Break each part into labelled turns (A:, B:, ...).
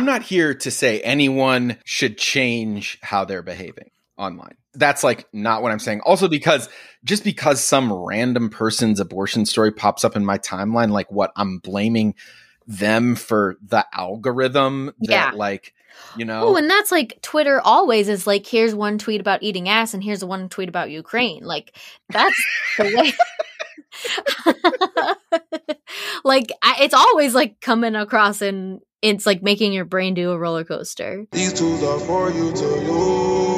A: I'm not here to say anyone should change how they're behaving online. That's like not what I'm saying. Also, because just because some random person's abortion story pops up in my timeline, like what I'm blaming them for the algorithm that
B: Yeah.
A: like you know
B: Oh, and that's like Twitter always is like, here's one tweet about eating ass, and here's one tweet about Ukraine. Like that's the way. like I, it's always like coming across, and it's like making your brain do a roller coaster.
C: These tools are for you to use.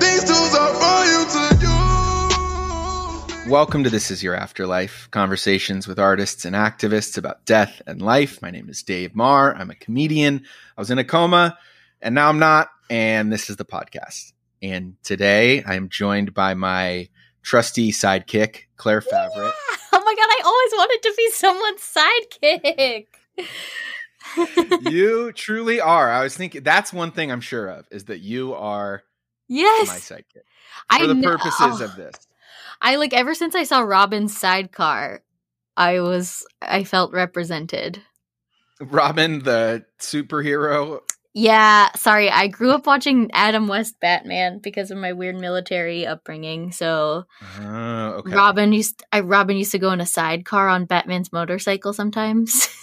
C: These tools are for you to use.
A: Welcome to This Is Your Afterlife conversations with artists and activists about death and life. My name is Dave Maher. I'm a comedian. I was in a coma and now I'm not. And this is the podcast. And today I am joined by my trusty sidekick, Claire Favret.
B: Oh my god, I always wanted to be someone's sidekick.
A: you truly are. I was thinking that's one thing I'm sure of is that you are
B: yes,
A: my sidekick
B: I
A: for the
B: kn-
A: purposes
B: oh.
A: of this.
B: I like ever since I saw Robin's sidecar, I was I felt represented.
A: Robin, the superhero.
B: Yeah, sorry, I grew up watching Adam West Batman because of my weird military upbringing. So
A: Oh, okay.
B: Robin used I Robin used to go in a sidecar on Batman's motorcycle sometimes.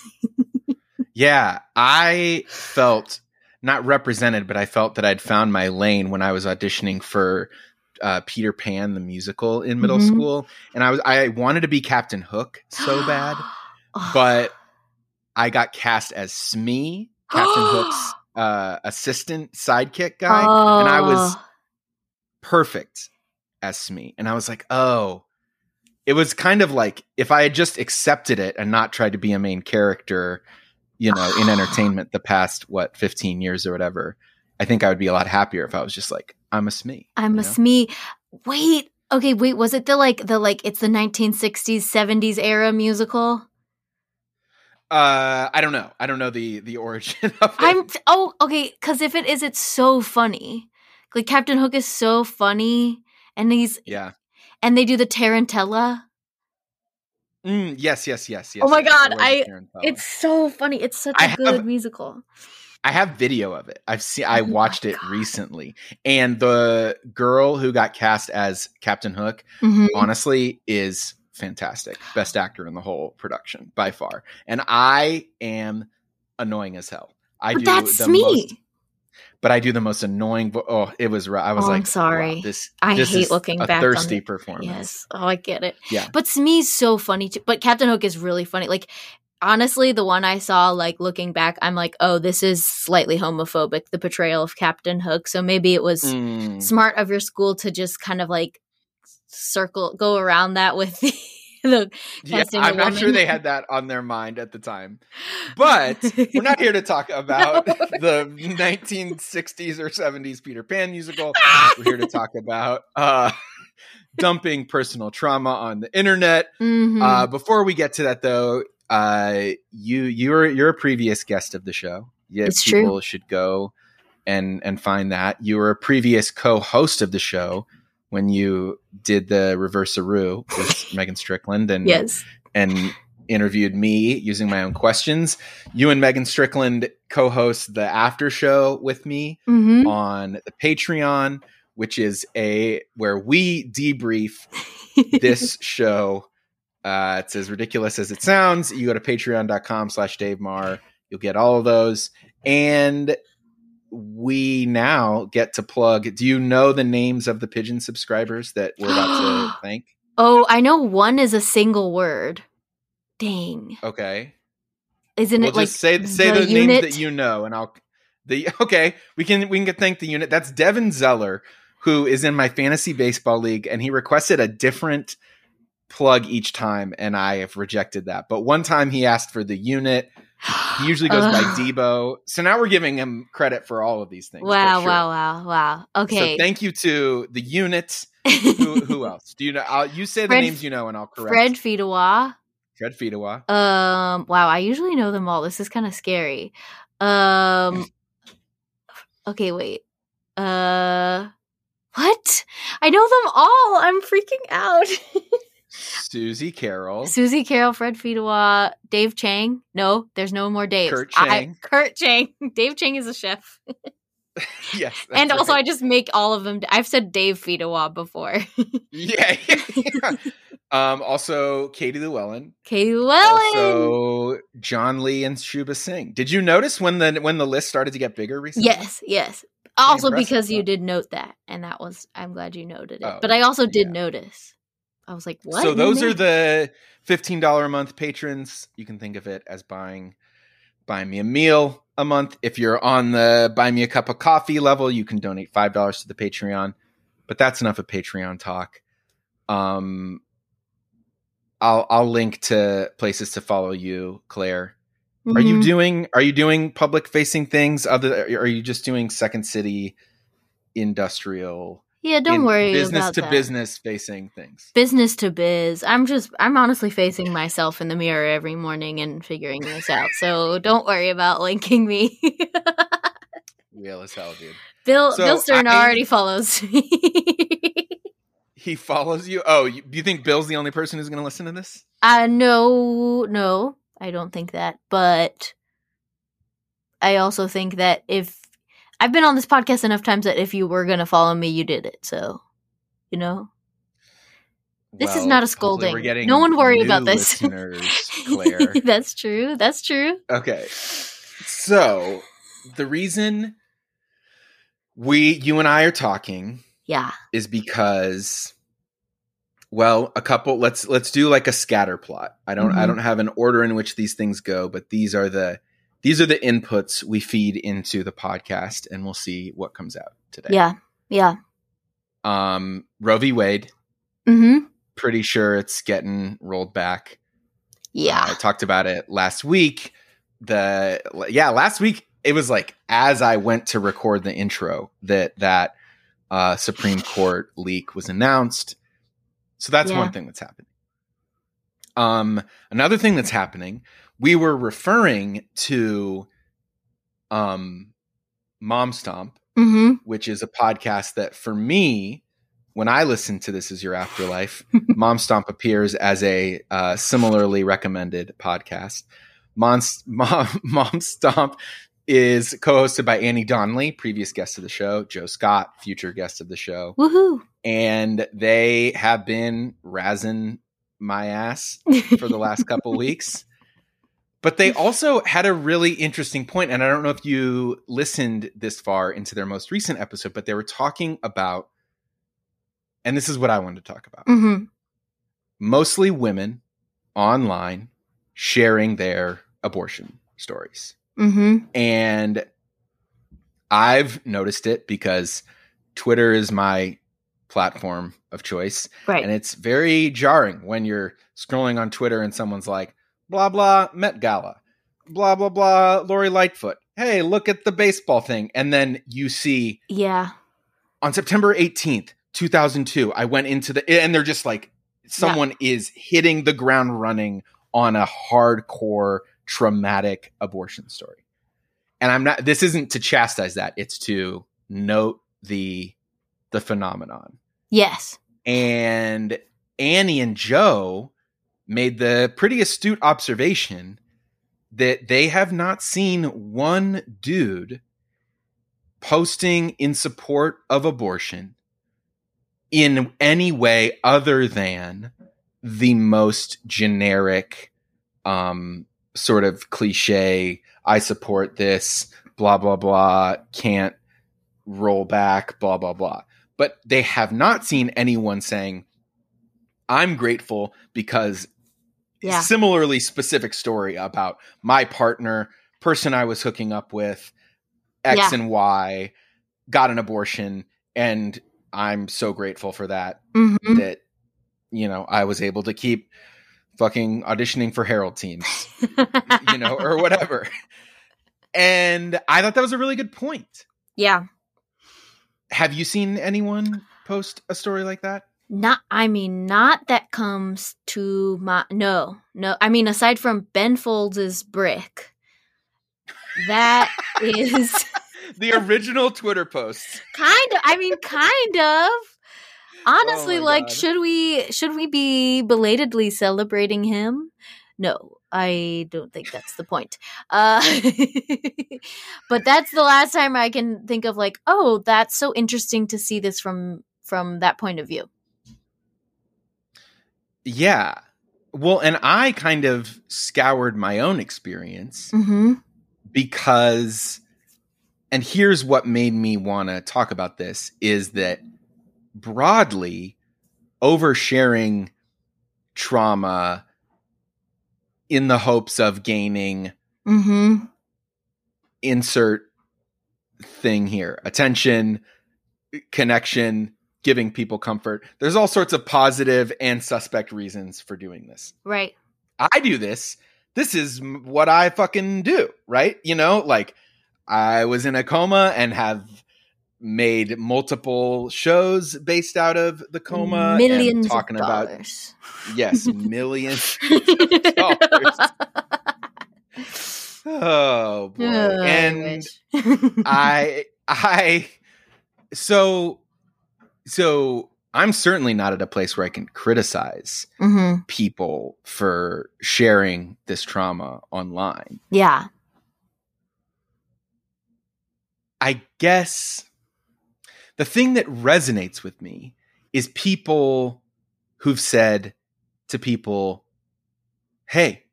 A: Yeah, I felt not represented, but I felt that I'd found my lane when I was auditioning for uh, Peter Pan the musical in middle
B: Mhm.
A: school, and I was I wanted to be Captain Hook so bad, but I got cast as Smee, Captain Hook's uh, assistant sidekick guy, and I was
B: Oh.
A: perfect as Smee, and I was like, oh. It was kind of like if I had just accepted it and not tried to be a main character, you know, in entertainment the past what 15 years or whatever, I think I would be a lot happier if I was just like, I'm a Smee.
B: I'm a
A: know?
B: Smee. Wait, okay, wait, was it the like the like it's the 1960s 70s era musical?
A: Uh, I don't know. I don't know the the origin of it.
B: I'm oh okay, because if it is, it's so funny. Like Captain Hook is so funny, and he's
A: yeah.
B: and they do the Tarantella.
A: Mm, yes, yes, yes, yes.
B: Oh my
A: yes.
B: God,
A: There was a
B: I-. It's so funny. It's such a
A: have-
B: good musical.
A: I have video of it. I've seen. I
B: Oh
A: watched it
B: God.
A: recently, and the girl who got cast as Captain Hook,
B: Mhm.
A: honestly, is fantastic. Best actor in the whole production by far. And I am annoying as hell. I
B: But
A: do
B: that's
A: the
B: me.
A: most, but I do the most annoying. Vo- oh, it was. I was
B: Oh, I'm
A: like,
B: sorry.
A: wow, this.
B: I
A: this
B: hate looking back on
A: thirsty
B: it.
A: performance.
B: Yes. Oh, I get it.
A: Yeah.
B: But Smee's so funny too. But Captain Hook is really funny. Like honestly, the one I saw, like looking back, I'm like, oh, this is slightly homophobic, the portrayal of Captain Hook. So maybe it was
A: Mm.
B: smart of your school to just kind of like circle go around that with the, the
A: Yeah, I'm not sure they had that on their mind at the time. But we're not here to talk about
B: No.
A: the 1960s or 70s Peter Pan musical. We're here to talk about uh, dumping personal trauma on the internet.
B: Mhm.
A: Uh, before we get to that, though, uh, you you're you're a previous guest of the show. Yeah,
B: It's true.
A: people should go and and find that you were a previous co-host of the show when you did the Reverse-a-Roo with Megan Strickland and
B: yes.
A: and interviewed me using my own questions. You and Megan Strickland co-host the after show with me
B: hmm
A: on the Patreon, which is a where we debrief this show. Uh, it's as ridiculous as it sounds. You go to patreon.com slash Dave Maher. You'll get all of those. And we now get to plug. Do you know the names of the pigeon subscribers that we're about to thank?
B: oh, I know one is a single word. Dang.
A: Okay.
B: Isn't
A: Well,
B: it like
A: say say
B: the
A: the, names that you know, and I'll the okay. We can we can thank the unit. That's Devin Zeller, who is in my fantasy baseball league, and he requested a different plug each time, and I have rejected that. But one time he asked for the unit. He usually goes by Debo, so now we're giving him credit for all of these things.
B: Wow,
A: sure.
B: wow, wow, wow. Okay.
A: So thank you to the unit. Who, who else? Do you know? I'll, you say the names you know, and I'll correct.
B: Fred Fidawa.
A: Fred Fidawa.
B: Um. Wow. I usually know them all. This is kind of scary. Um. Okay. Wait. Uh. What? I know them all. I'm freaking out.
A: Susie Carroll.
B: Susie Carroll, Fred Fidawa, Dave Chang. No, there's no more Daves.
A: Kurt
B: I-
A: Chang.
B: Kurt Chang. Dave Chang is a chef.
A: yes.
B: and also, I just make all of them. I've said Dave Fidawa before.
A: yeah. yeah. um, also, Katie Llewellyn.
B: Katie Llewellyn.
A: Also, John Lee and Shuba Singh. Did you notice when the when the list started to get bigger recently?
B: Yes, yes. Also, because you did note that, and that was I'm glad you noted it.
A: Oh,
B: but I also did
A: yeah.
B: notice. I was like, "What?"
A: So those are the fifteen dollar a month patrons. You can think of it as buying buy me a meal a month. If you're on the buy me a cup of coffee level, you can donate five dollars to the Patreon. But that's enough of Patreon talk. Um, I'll I'll link to places to follow you, Claire. Are you
B: Mhm.
A: doing Are you doing public facing things? Other are you just doing Second City industrial?
B: Yeah, don't worry
A: business
B: about
A: to
B: that.
A: business to business facing things.
B: Business to biz. I'm just I'm honestly facing myself in the mirror every morning and figuring this out. So don't worry about linking me.
A: Real as hell, dude.
B: Bill
A: So
B: Bill Stern
A: I-
B: already follows me.
A: He follows you. Oh, you, do you think Bill's the only person who's going to listen to this?
B: uh no, no, I don't think that. But I also think that if I've been on this podcast enough times that if you were gonna follow me, you did it. So you know. This is not a scolding. No one worry about this.
A: Claire.
B: That's true. That's true.
A: okay, so the reason we, you and I, are talking
B: Yeah.
A: is because, well, a couple. Let's let's do like a scatter plot. I don't I
B: Mhm.
A: don't have an order in which these things go, but these are the these are the inputs we feed into the podcast, and we'll see what comes out today.
B: Yeah. Yeah.
A: Um, Roe v. Wade.
B: Mm-hmm.
A: Pretty sure it's getting rolled back.
B: Yeah.
A: I talked about it last week. The yeah, last week it was like as I went to record the intro that that uh, Supreme Court leak was announced. So that's
B: Yeah.
A: one thing that's happening. Um, another thing that's happening, we were referring to um, Mom Stomp,
B: mm-hmm.
A: which is a podcast that for me, when I listen to This Is Your Afterlife, Mom Stomp appears as a uh, similarly recommended podcast. Mom, Mom, Mom Stomp is co-hosted by Annie Donnelly, previous guest of the show, Joe Scott, future guest of the show,
B: Woohoo.
A: and they have been razzing my ass for the last couple weeks. But they also had a really interesting point, and I don't know if you listened this far into their most recent episode, but they were talking about, and this is what I wanted to talk about
B: mm-hmm.
A: mostly women online sharing their abortion stories.
B: Mm-hmm.
A: And I've noticed it because Twitter is my platform of choice.
B: Right.
A: And it's very jarring when you're scrolling on Twitter and someone's like, blah, blah, Met Gala, blah, blah, blah, Lori Lightfoot. Hey, look at the baseball thing. And then you see
B: yeah.
A: on September 18th, 2002, I went into the, and they're just like, someone is hitting the ground running on a hardcore traumatic abortion story. And I'm not, this isn't to chastise that, it's to note the, the phenomenon.
B: Yes.
A: And Annie and Joe made the pretty astute observation that they have not seen one dude posting in support of abortion in any way other than the most generic um sort of cliche i support this blah blah blah can't roll back blah blah blah. But they have not seen anyone saying i'm grateful because
B: Yeah.
A: similarly specific story about my partner person i was hooking up with x
B: Yeah.
A: and y got an abortion and i'm so grateful for that
B: Mm-hmm.
A: that you know i was able to keep fucking auditioning for Harold teams you know or whatever and i thought that was a really good point
B: yeah.
A: have you seen anyone post a story like that
B: Not, I mean, not that comes to my, no, no. I mean, aside from Ben Folds' brick, that is
A: the original twitter post
B: kind of, I mean, kind of. honestly
A: my
B: like
A: God.
B: should we should we be belatedly celebrating him no i don't think that's the point uh but that's the last time i can think of like oh that's so interesting to see this from from that point of view
A: Yeah. Well, and I kind of scoured my own experience
B: mm-hmm
A: because and here's what made me want to talk about this is that broadly oversharing trauma in the hopes of gaining
B: mm-hmm
A: insert thing here attention connection giving people comfort there's all sorts of positive and suspect reasons for doing this
B: right
A: I do this. This is what I fucking do, right? You know, like I was in a coma and have made multiple shows based out of the coma
B: millions
A: and talking
B: of
A: about
B: dollars
A: yes, millions of dollars. Oh boy.
B: Oh,
A: and. I I so so I'm certainly not at a place where I can criticize
B: Mhm.
A: people for sharing this trauma online.
B: yeah
A: I guess the thing that resonates with me is people who've said to people, "Hey,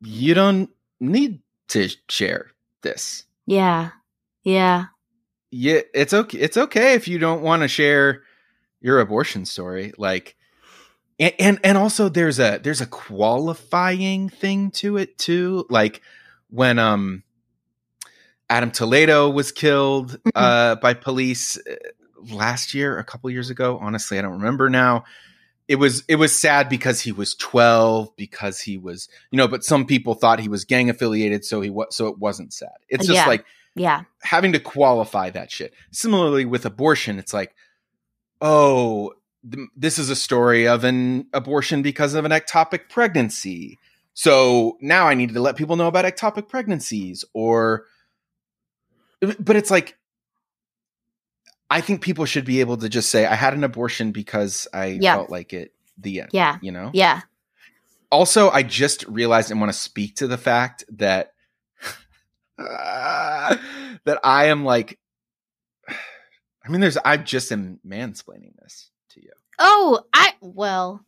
A: you don't need to share this.
B: yeah yeah
A: Yeah, it's okay. It's okay if you don't want to share your abortion story. Like, and, and and also there's a there's a qualifying thing to it too. Like when um Adam Toledo was killed
B: Mhm.
A: uh by police uh, last year, a couple years ago. Honestly, I don't remember now. It was it was sad because he was 12 because he was you know but some people thought he was gang affiliated so he was so it wasn't sad. It's just
B: Yeah.
A: like
B: yeah
A: having to qualify that shit. Similarly with abortion, it's like, oh, th- this is a story of an abortion because of an ectopic pregnancy. So now I need to let people know about ectopic pregnancies or but it's like I think people should be able to just say I had an abortion because I
B: Yeah.
A: felt like it the end,
B: yeah
A: you know?
B: yeah
A: also i just realized and want to speak to the fact that that i am like i mean there's i just am mansplaining this to you
B: Oh, I well,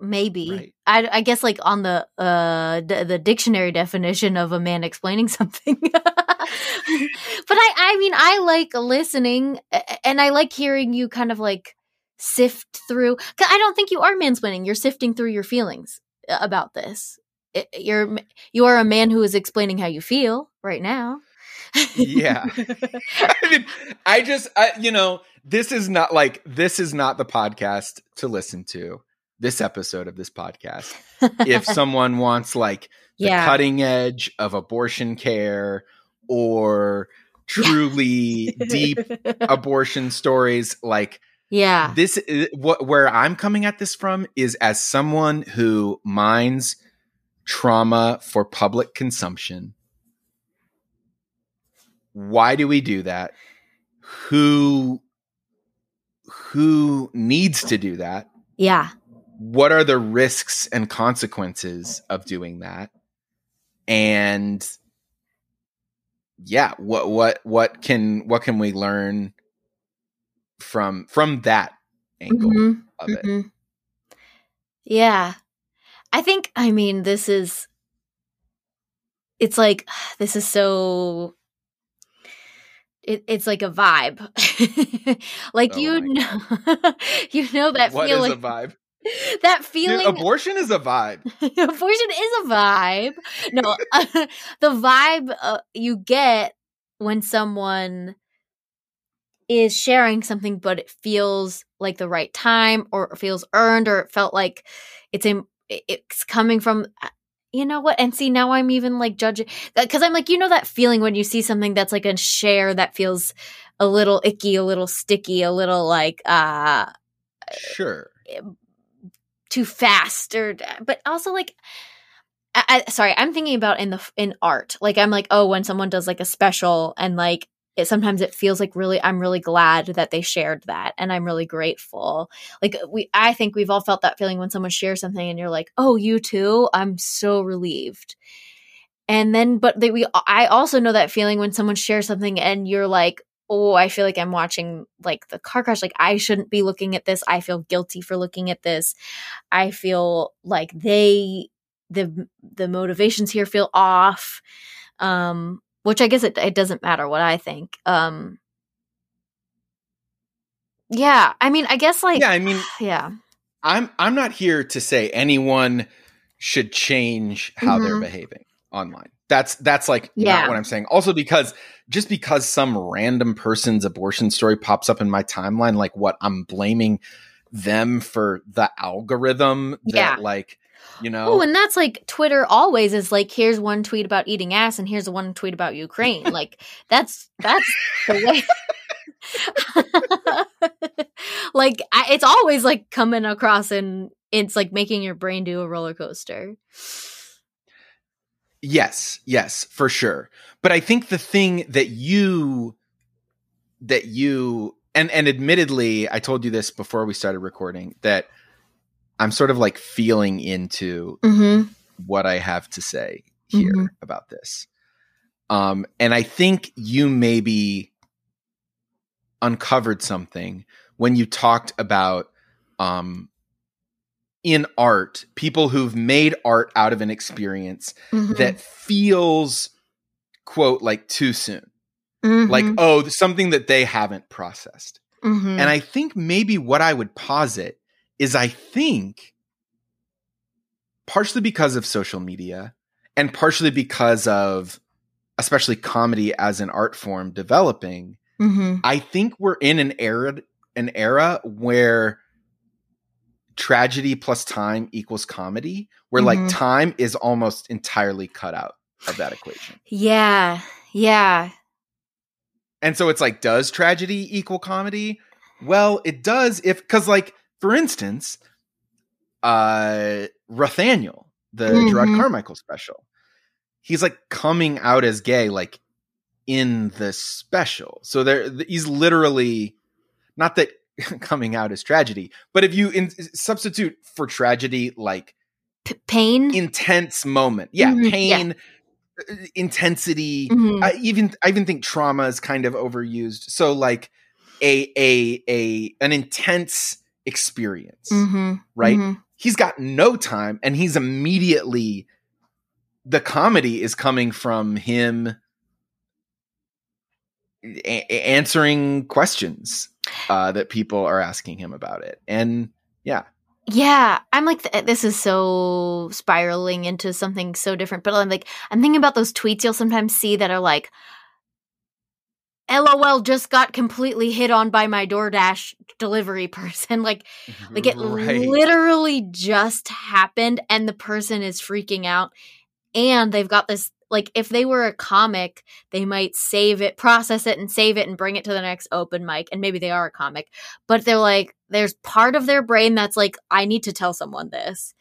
B: maybe.
A: Right.
B: I I guess like on the uh d- the dictionary definition of a man explaining something. but I I mean I like listening and I like hearing you kind of like sift through. 'cause I don't think you are mansplaining. You're sifting through your feelings uh, about this. I- You're you are a man who is explaining how you feel right now.
A: Yeah. I mean, I just, I, you know, this is not like, this is not the podcast to listen to, this episode of this podcast. If someone wants like the
B: yeah.
A: cutting edge of abortion care or truly deep abortion stories, like
B: yeah.
A: this is what where I'm coming at this from is as someone who mines trauma for public consumption. Why do we do that? Who who needs to do that?
B: Yeah.
A: What are the risks and consequences of doing that? And yeah, what what what can what can we learn from from that angle
B: Mhm.
A: of it?
B: Mhm. Yeah. I think, I mean, this is, it's like, this is so, it, it's like a vibe. like,
A: Oh
B: you know, you know that
A: What is
B: feeling,
A: a vibe?
B: that
A: Dude,
B: feeling,
A: abortion is a vibe.
B: abortion is a vibe. No, the vibe uh, you get when someone is sharing something, but it feels like the right time, or it feels earned, or it felt like it's in, it's coming from. uh, You know what? And see, now I'm even like judging because I'm like, you know, that feeling when you see something that's like a share that feels a little icky, a little sticky, a little like uh
A: Sure.
B: too fast or but also like I, I sorry i'm thinking about in the in art like i'm like oh when someone does like a special and like it sometimes it feels like really I'm really glad that they shared that and I'm really grateful. Like we I think we've all felt that feeling when someone shares something and you're like, "Oh, you too?" I'm so relieved. And then but they, we I also know that feeling when someone shares something and you're like, "Oh, I feel like I'm watching like the car crash. Like I shouldn't be looking at this. I feel guilty for looking at this. I feel like they the the motivations here feel off." Um which I guess it, it doesn't matter what I think. Um, yeah, I mean, I guess like
A: yeah, I mean,
B: yeah,
A: I'm I'm not here to say anyone should change how they're
B: Mhm.
A: behaving online. That's that's like
B: Yeah.
A: not what I'm saying. Also because just because some random person's abortion story pops up in my timeline, like what I'm blaming them for the algorithm that
B: Yeah.
A: like you oh, know
B: Oh, and that's like Twitter always is like, here's one tweet about eating ass, and here's one tweet about Ukraine. like that's that's the way. like I, it's always like coming across, and it's like making your brain do a roller coaster.
A: Yes, yes, for sure. But I think the thing that you that you and and admittedly, I told you this before we started recording that I'm sort of like feeling into
B: Mm-hmm.
A: what I have to say here
B: Mhm.
A: about this. Um and I think you maybe uncovered something when you talked about um in art, people who've made art out of an experience
B: Mm-hmm.
A: that feels quote like too soon like
B: Mm-hmm.
A: oh something that they haven't processed
B: Mhm.
A: and i think maybe what i would posit is i think partially because of social media and partially because of especially comedy as an art form developing
B: Mhm.
A: i think we're in an era an era where tragedy plus time equals comedy where
B: Mhm.
A: like time is almost entirely cut out of that equation
B: yeah, yeah,
A: And so it's like, does tragedy equal comedy? Well, it does if because like, for instance, uh Rothaniel, the Jerrod
B: Mhm.
A: Carmichael special, he's like coming out as gay, like in the special. So there he's literally not that coming out is tragedy, but if you in, substitute for tragedy like
B: P- pain.
A: intense moment, yeah,
B: Mhm,
A: pain, uh, intensity,
B: Mhm.
A: I even I even think trauma is kind of overused. So like a a a an intense experience,
B: Mhm.
A: right?
B: Mhm.
A: He's got no time and he's immediately the comedy is coming from him a- answering questions uh, that people are asking him about it. And yeah,
B: Yeah, I'm like th- this is so spiraling into something so different. But I'm like I'm thinking about those tweets you'll sometimes see that are like, "LOL just got completely hit on by my DoorDash delivery person." Like like it
A: Right.
B: literally just happened, and the person is freaking out, and they've got this. Like if they were a comic, they might save it, process it, and save it, and bring it to the next open mic. And maybe they are a comic, but they're like, there's part of their brain that's like, I need to tell someone this.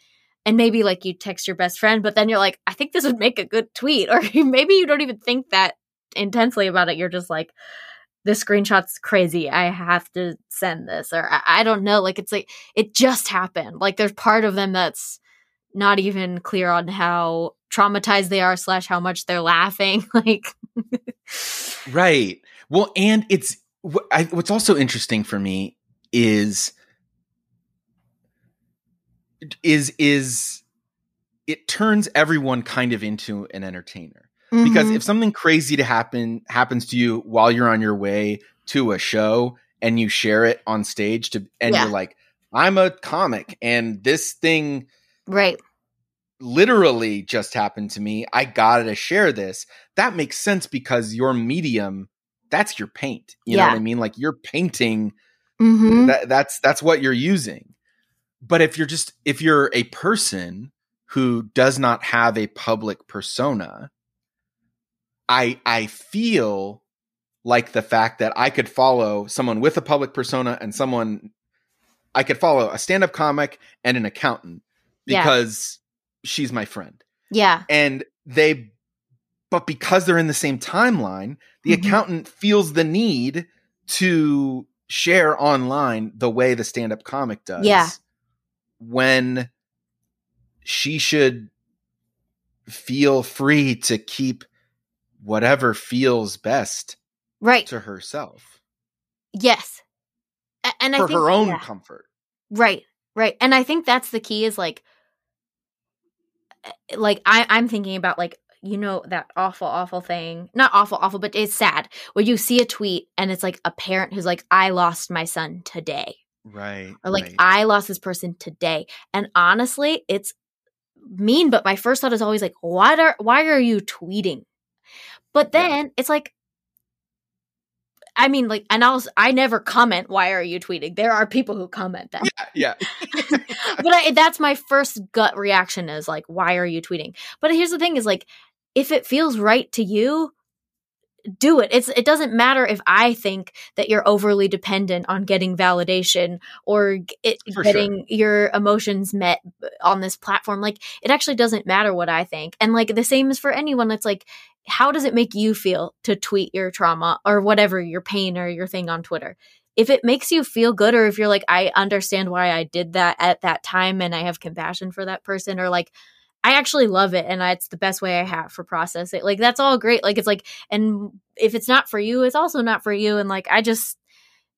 B: And maybe like you text your best friend, but then you're like, I think this would make a good tweet. Or maybe you don't even think that intensely about it. You're just like, this screenshot's crazy. I have to send this. Or I, I don't know. Like it's like, it just happened. Like there's part of them that's not even clear on how traumatized they are, slash, how much they're laughing. Like,
A: Right. Well, and it's wh- I, what's also interesting for me is is is it turns everyone kind of into an entertainer because
B: Mhm.
A: if something crazy to happen happens to you while you're on your way to a show and you share it on stage to and
B: Yeah.
A: you're like I'm a comic and this thing
B: right.
A: literally just happened to me. I got to share this. That makes sense because your medium, that's your paint. You know what I mean? Like you're painting
B: Mm-hmm.
A: that that's that's what you're using. But if you're just if you're a person who does not have a public persona, I I feel like the fact that I could follow someone with a public persona and someone I could follow a stand-up comic and an accountant
B: Yeah.
A: because she's my friend
B: yeah.
A: and they but because they're in the same timeline, the
B: Mhm.
A: accountant feels the need to share online the way the stand-up comic does.
B: Yeah.
A: When she should feel free to keep whatever feels best
B: right.
A: to herself
B: Yes. A- And I
A: for
B: think,
A: her own
B: yeah.
A: comfort.
B: Right, right. And I think that's the key is like eh, like I I'm thinking about like you know that awful awful thing. Not awful awful, but it's sad. Where you see a tweet and it's like a parent who's like I lost my son today.
A: Right.
B: Or like
A: right.
B: I lost this person today. And honestly, it's mean, but my first thought is always like why are why are you tweeting? But
A: Yeah.
B: then it's like I mean, like, and I'll, I never comment, why are you tweeting? There are people who comment that
A: yeah.
B: but I, that's my first gut reaction is like why are you tweeting but here's the thing is like if it feels right to you do it. It's it doesn't matter if i think that you're overly dependent on getting validation or it, getting your emotions met on this platform. Like it actually doesn't matter what i think. And like the same is for anyone it's like how does it make you feel to tweet your trauma or whatever your pain or your thing on twitter? If it makes you feel good or if you're like i understand why i did that at that time and i have compassion for that person or like i actually love it and it's the best way i have for processing like that's all great like it's like and if it's not for you it's also not for you and like i just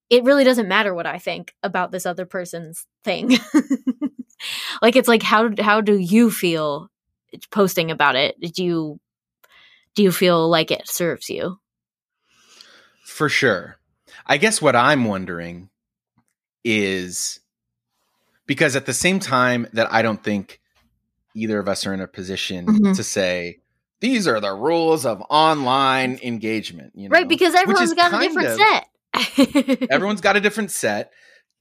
B: it really doesn't matter what i think about this other person's thing. Like it's like how how do you feel posting about it? Do you do you feel like it serves you?
A: For sure. I guess what I'm wondering is because at the same time that I don't think either of us are in a position
B: Mhm.
A: to say these are the rules of online engagement, you know.
B: right because everyone's got a different
A: of-
B: set
A: Everyone's got a different set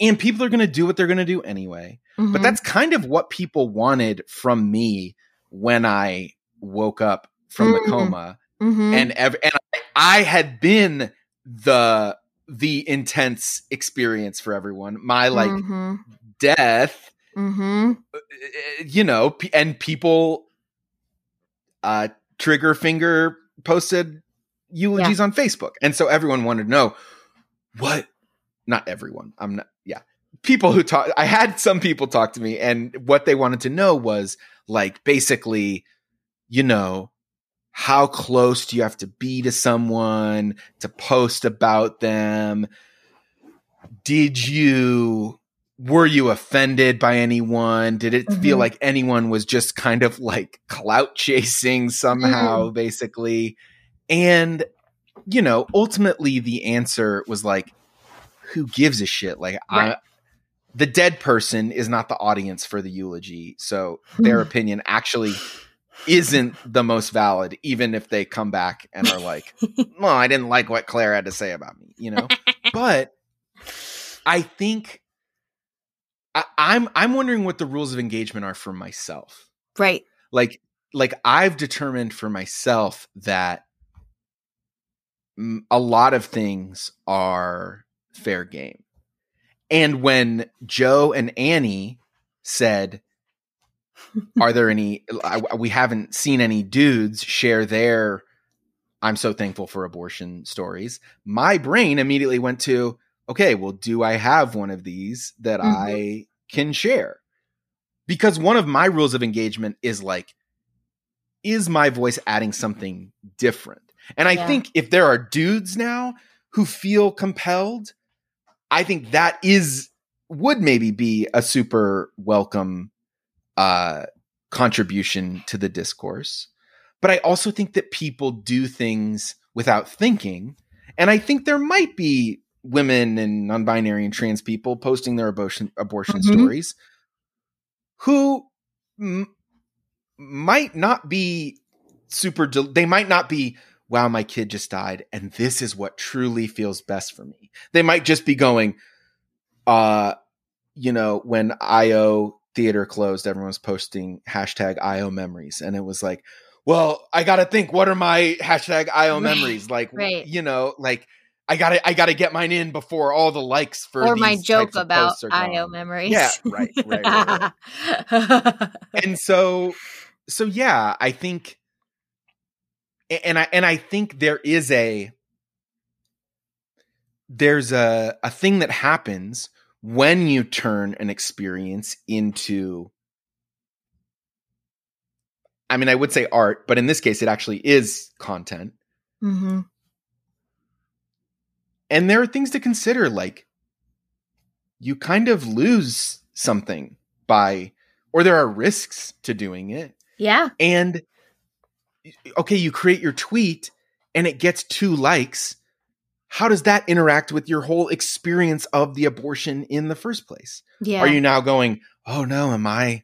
A: and people are going to do what they're going to do anyway. But
B: Mhm.
A: that's kind of what people wanted from me when I woke up from the
B: Mm.
A: coma
B: Mhm.
A: and ev- and I, had been the the intense experience for everyone. My like
B: Mhm.
A: death,
B: Mhm.
A: uh, you know, and people uh trigger finger posted eulogies on Facebook. And so everyone wanted to know what not everyone. I'm not yeah. People who talk I had some people talk to me and what they wanted to know was like basically you know how close do you have to be to someone to post about them? Did you were you offended by anyone? Did it feel
B: Mhm.
A: like anyone was just kind of like clout chasing somehow,
B: Mm-hmm.
A: basically? And, you know, ultimately the answer was like, who gives a shit? Like,
B: Right.
A: I, the dead person is not the audience for the eulogy. So their opinion actually isn't the most valid, even if they come back and are like, well, I didn't like what Claire had to say about me, you know? but I think I, I'm I'm wondering what the rules of engagement are for myself.
B: right
A: Like like I've determined for myself that a lot of things are fair game. And when Joe and Annie said, "Are there any? I, we haven't seen any dudes share their." I'm so thankful for abortion stories. My brain immediately went to, okay, well, do I have one of these that
B: Mhm.
A: I can share? Because one of my rules of engagement is like, is my voice adding something different? And I
B: Yeah.
A: think if there are dudes now who feel compelled, I think that is would maybe be a super welcome uh contribution to the discourse. But I also think that people do things without thinking. And I think there might be women and non-binary and trans people posting their abortion abortion
B: Mhm.
A: stories who m- might not be super they might not be wow my kid just died and this is what truly feels best for me they might just be going uh you know when io theater closed everyone was posting hashtag io memories and it was like well i gotta think what are my hashtag io
B: Right,
A: memories like
B: right.
A: you know like i gotta i gotta get mine in before all the likes for
B: or my joke about io memories
A: Yeah, right, right, right, and so so yeah i think and I and I think there is a there's a a thing that happens when you turn an experience into I mean I would say art, but in this case it actually is content.
B: Mm-hmm.
A: And there are things to consider like you kind of lose something by or there are risks to doing it.
B: Yeah.
A: And okay, you create your tweet and it gets two likes. How does that interact with your whole experience of the abortion in the first place?
B: Yeah.
A: Are you now going, oh no, am I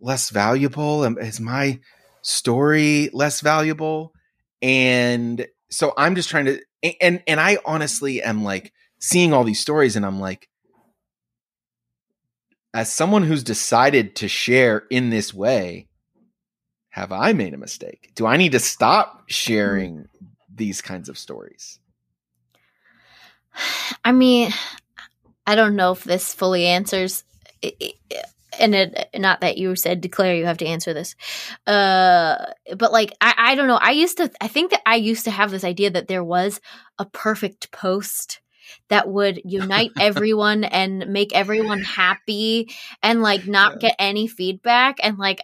A: less valuable? Is my story less valuable? And so I'm just trying to, and and I honestly am like seeing all these stories, and I'm like, as someone who's decided to share in this way, have I made a mistake? Do I need to stop sharing these kinds of stories?
B: I mean, I don't know if this fully answers. And it, not that you said declare you have to answer this, uh, but like I, I don't know. I used to, I think that I used to have this idea that there was a perfect post that would unite everyone and make everyone happy and like not
A: Yeah.
B: get any feedback and like,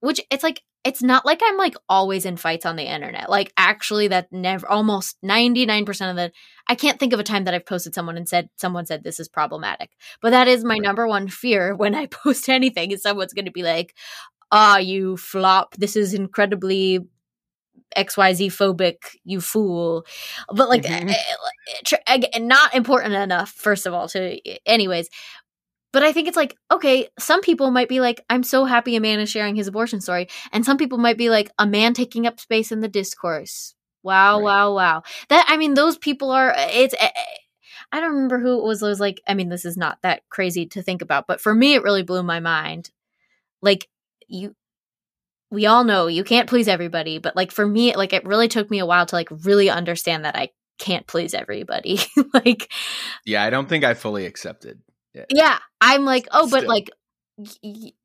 B: which it's like it's not like I'm like always in fights on the internet. Like actually that never almost 99% of the I can't think of a time that I've posted someone and said someone said this is problematic. But that is my
A: Right.
B: number one fear when I post anything is someone's going to be like, "Ah, you flop. This is incredibly XYZ phobic, you fool." But like
A: Mhm.
B: eh, eh, again, not important enough first of all to anyways. But I think it's like, okay, some people might be like, I'm so happy a man is sharing his abortion story. And some people might be like, a man taking up space in the discourse. Wow,
A: Right.
B: wow, wow. That, I mean, those people are, it's, eh, eh, I don't remember who it was. It was like, I mean, this is not that crazy to think about, but for me, it really blew my mind. Like, you, we all know you can't please everybody, but like for me, like it really took me a while to like really understand that I can't please everybody. like,
A: Yeah, I don't think I fully accepted.
B: Yeah, I'm like, oh, but
A: Still.
B: like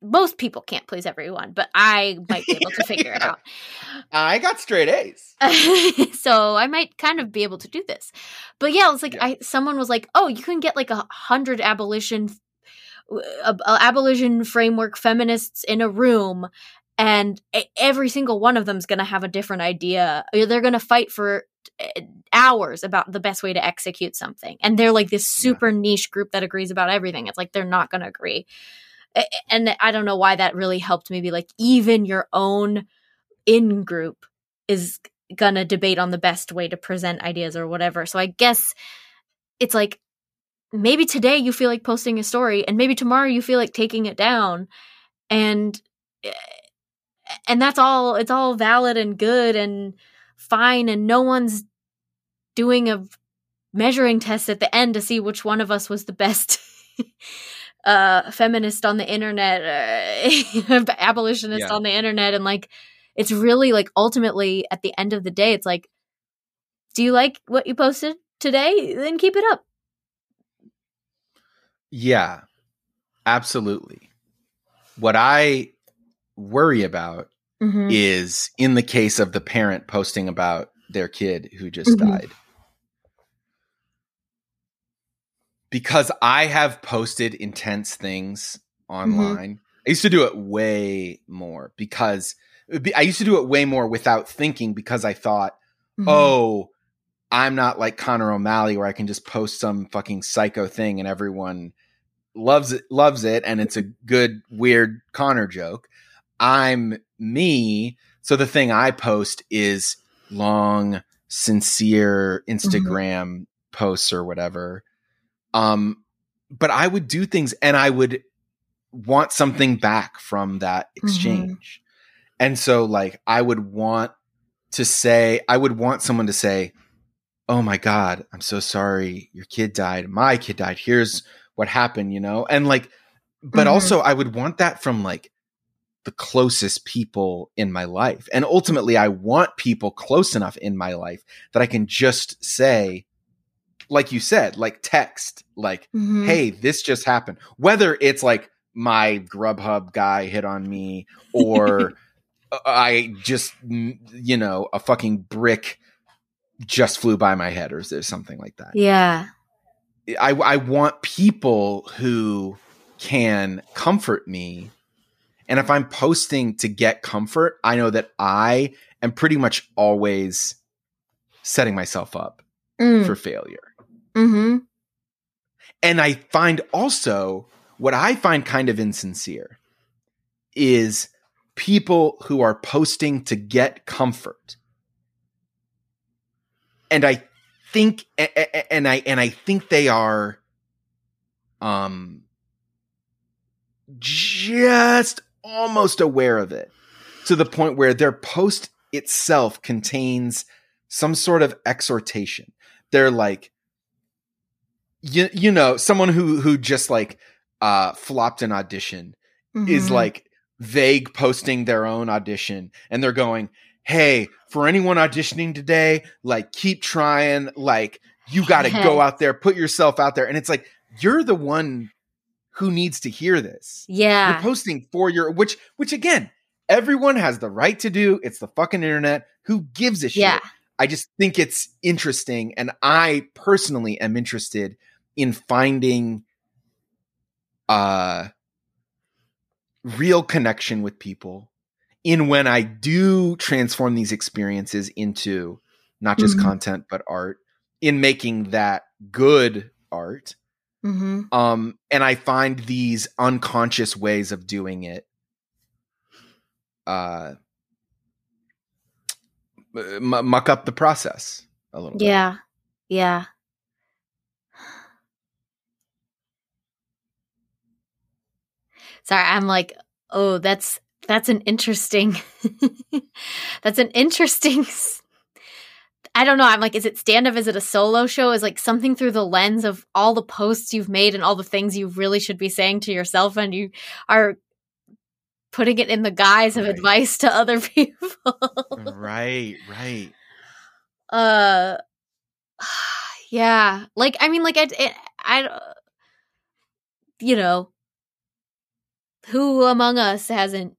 B: most people can't please everyone, but I might be able to figure it out.
A: I got straight A's.
B: so I might kind of be able to do this. But yeah, it's like
A: Yeah.
B: I someone was like, "Oh, you can get like a hundred abolition uh, abolition framework feminists in a room." And every single one of them is going to have a different idea. They're going to fight for uh, hours about the best way to execute something. And they're like this
A: Yeah.
B: super niche group that agrees about everything. It's like they're not going to agree. And I don't know why that really helped me be like, even your own in group is gonna debate on the best way to present ideas or whatever. So I guess it's like maybe today you feel like posting a story and maybe tomorrow you feel like taking it down and eh, and that's all it's all valid and good and fine and no one's doing a measuring test at the end to see which one of us was the best uh feminist on the internet uh, abolitionist
A: Yeah.
B: on the internet and like it's really like ultimately at the end of the day it's like do you like what you posted today then keep it up
A: Yeah, absolutely. What I worry about
B: mm-hmm.
A: is in the case of the parent posting about their kid who just
B: Mhm.
A: died. Because I have posted intense things online. I used to do it way more because I used to do it way more without thinking because I thought,
B: Mm-hmm.
A: oh, I'm not like Connor O'Malley where I can just post some fucking psycho thing and everyone loves it loves it and it's a good weird Connor joke. I'm me, so the thing I post is long sincere Instagram posts or whatever. Um but I would do things and I would want something back from that exchange. And so like I would want to say I would want someone to say, "Oh my god, I'm so sorry. Your kid died. My kid died. Here's what happened," you know? And like but
B: Mhm.
A: also I would want that from like the closest people in my life. And ultimately I want people close enough in my life that I can just say like you said, like text, like
B: Mhm.
A: hey, this just happened. Whether it's like my Grubhub guy hit on me or I just mm, you know a fucking brick just flew by my head or there's something like that.
B: Yeah.
A: I I want people who can comfort me. And if I'm posting to get comfort, I know that I am pretty much always setting myself up
B: Mm.
A: for failure.
B: hmm
A: And I find also what I find kind of insincere is people who are posting to get comfort. And I think and I and I think they are um just almost aware of it to the point where their post itself contains some sort of exhortation. They're like you you know, someone who who just like uh flopped an audition is
B: Mhm.
A: like vague posting their own audition and they're going, "Hey, for anyone auditioning today, like keep trying, like you got to go out there, put yourself out there." And it's like you're the one who needs to hear this.
B: Yeah.
A: You're posting for your which which again, everyone has the right to do. It's the fucking internet. Who gives a shit?
B: Yeah.
A: I just think it's interesting and I personally am interested in finding uh real connection with people in when I do transform these experiences into not just
B: Mhm.
A: content but art in making that good art
B: hmm
A: um and I find these unconscious ways of doing it uh m- muck up the process a little bit.
B: Yeah. Yeah. Sorry, I'm like, oh, that's that's an interesting that's an interesting I don't know. I'm like, is it stand up? Is it a solo show? Is like something through the lens of all the posts you've made and all the things you really should be saying to yourself, and you are putting it in the guise of
A: Right.
B: advice to other people.
A: right, right.
B: uh yeah like i mean like i it, i you know who among us hasn't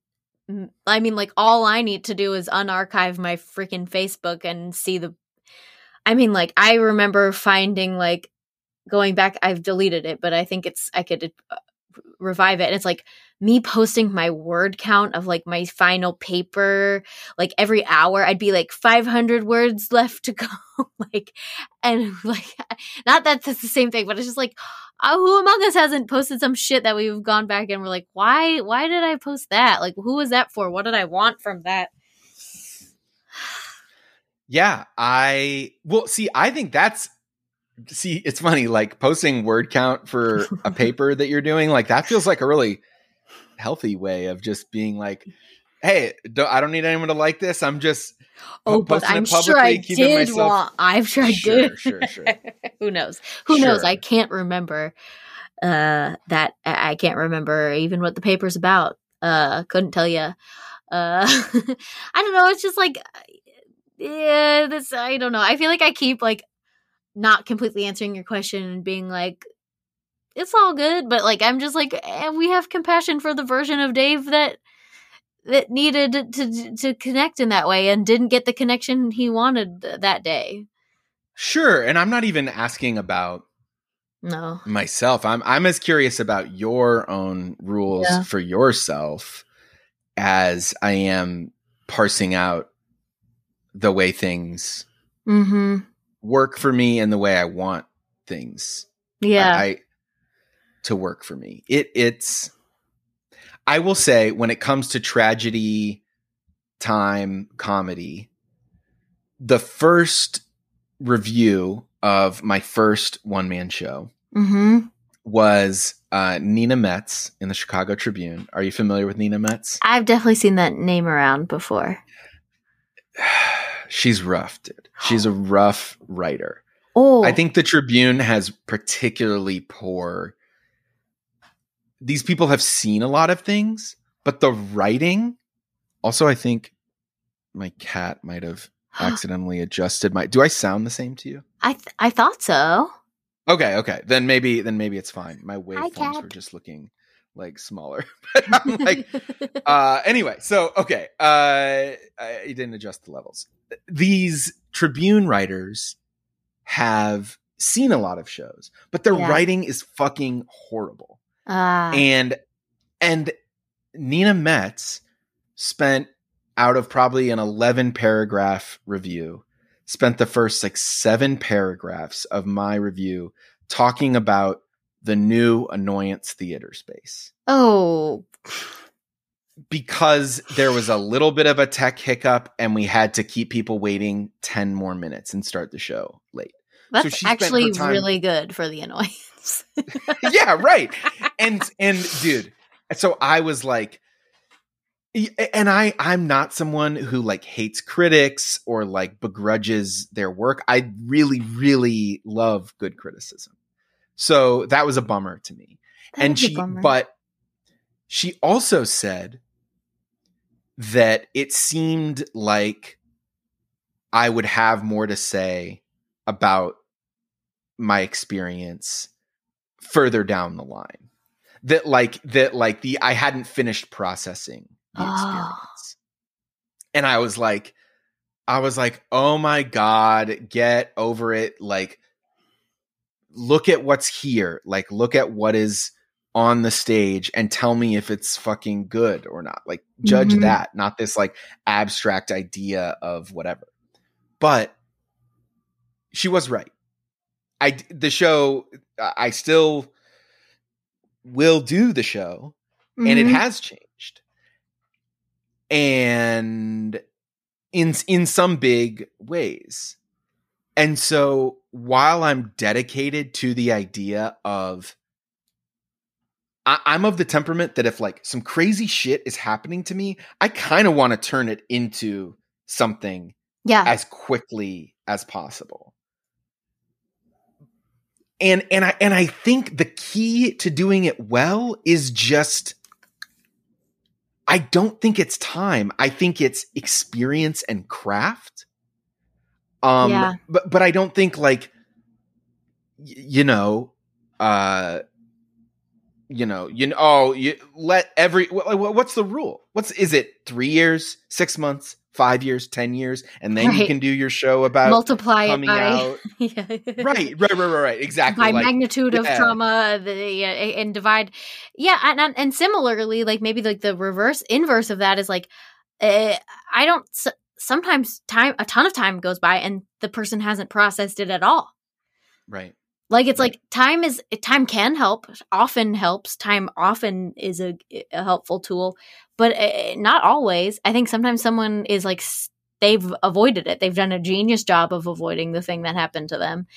B: I mean like all i need to do is unarchive my freaking facebook and see the i mean like i remember finding like going back i've deleted it but i think it's i could uh, revive it and it's like me posting my word count of like my final paper like every hour i'd be like 500 words left to go like and like not that that's the same thing but it's just like uh, who among us hasn't posted some shit that we've gone back and we're like why why did i post that? Like who was that for? What did i want from that
A: Yeah, I well see. I think that's see. It's funny, like posting word count for a paper that you're doing. Like that feels like a really healthy way of just being like, "Hey, don't, I don't need anyone to like this. I'm just
B: oh but i'm
A: it
B: sure i did
A: myself-
B: want i'm sure i
A: Sure,
B: did
A: sure, sure.
B: who knows who knows i can't remember uh that i I can't remember even what the paper's about uh couldn't tell you uh i don't know it's just like yeah this i don't know i feel like i keep like not completely answering your question and being like it's all good but like i'm just like eh, we have compassion for the version of dave that that needed to to connect in that way and didn't get the connection he wanted that day
A: sure. And I'm not even asking about
B: no
A: myself. I'm I'm as curious about your own rules
B: Yeah.
A: for yourself as I am parsing out the way things
B: mm-hmm
A: work for me and the way I want things
B: yeah
A: I, I to work for me. It it's I will say when it comes to tragedy time comedy, the first review of my first one man show
B: mm-hmm
A: was uh, Nina Metz in the Chicago Tribune. Are you familiar with Nina Metz?
B: i've definitely seen that name around before
A: She's rough, dude. She's a rough writer.
B: oh
A: I think the Tribune has particularly poor. These people have seen a lot of things, but the writing. Also, I think my cat might have accidentally adjusted my. Do I sound the same to you?
B: i th- i thought so
A: Okay, okay. Then maybe then maybe it's fine. My waveforms were just looking like smaller. but I'm like, uh, anyway, so okay, uh, I didn't adjust the levels. These Tribune writers have seen a lot of shows, but their
B: Yeah.
A: writing is fucking horrible.
B: Ah,
A: And and Nina Metz spent out of probably an 11 paragraph review, spent the first like seven paragraphs of my review talking about the new annoyance theater space
B: oh,
A: because there was a little bit of a tech hiccup and we had to keep people waiting 10 more minutes and start the show late.
B: that's
A: her
B: actually
A: time-
B: really good for the annoyance.
A: yeah, right. And and dude, so I was like and I I'm not someone who like hates critics or like begrudges their work. I really really love good criticism. So that was a bummer to me.
B: That
A: and she but she also said that it seemed like I would have more to say about my experience further down the line. That like that like the I hadn't finished processing the
B: Oh.
A: experience. And I was like I was like, "Oh my god, get over it." Like look at what's here. Like look at what is on the stage and tell me if it's fucking good or not. Like judge
B: Mhm.
A: that, not this like abstract idea of whatever. But she was right. I the show I still will do the show and it
B: Mhm.
A: has changed. And in in some big ways. And so while I'm dedicated to the idea of I, I'm of the temperament that if like some crazy shit is happening to me, I kind of want to turn it into something
B: yeah,
A: as quickly as possible. And and I and I think the key to doing it well is just I don't think it's time. I think it's experience and craft. Um
B: Yeah.
A: but but I don't think like y- you know uh you know you know oh you let every wh- wh- what's the rule? What's is it 3 years 6 months 5 years 10 years and then you can do your show about
B: multiply it
A: coming
B: by
A: out?
B: Yeah.
A: right right right right right. Exactly
B: by
A: like
B: magnitude of trauma the, yeah, and divide. Yeah and, and similarly like maybe like the reverse inverse of that is like uh, i don't sometimes time a ton of time goes by and the person hasn't processed it at all.
A: Right.
B: Like it's
A: Right.
B: like time is time can help often helps time often is a, a helpful tool but uh, not always. I think sometimes someone is like they've avoided it. They've done a genius job of avoiding the thing that happened to them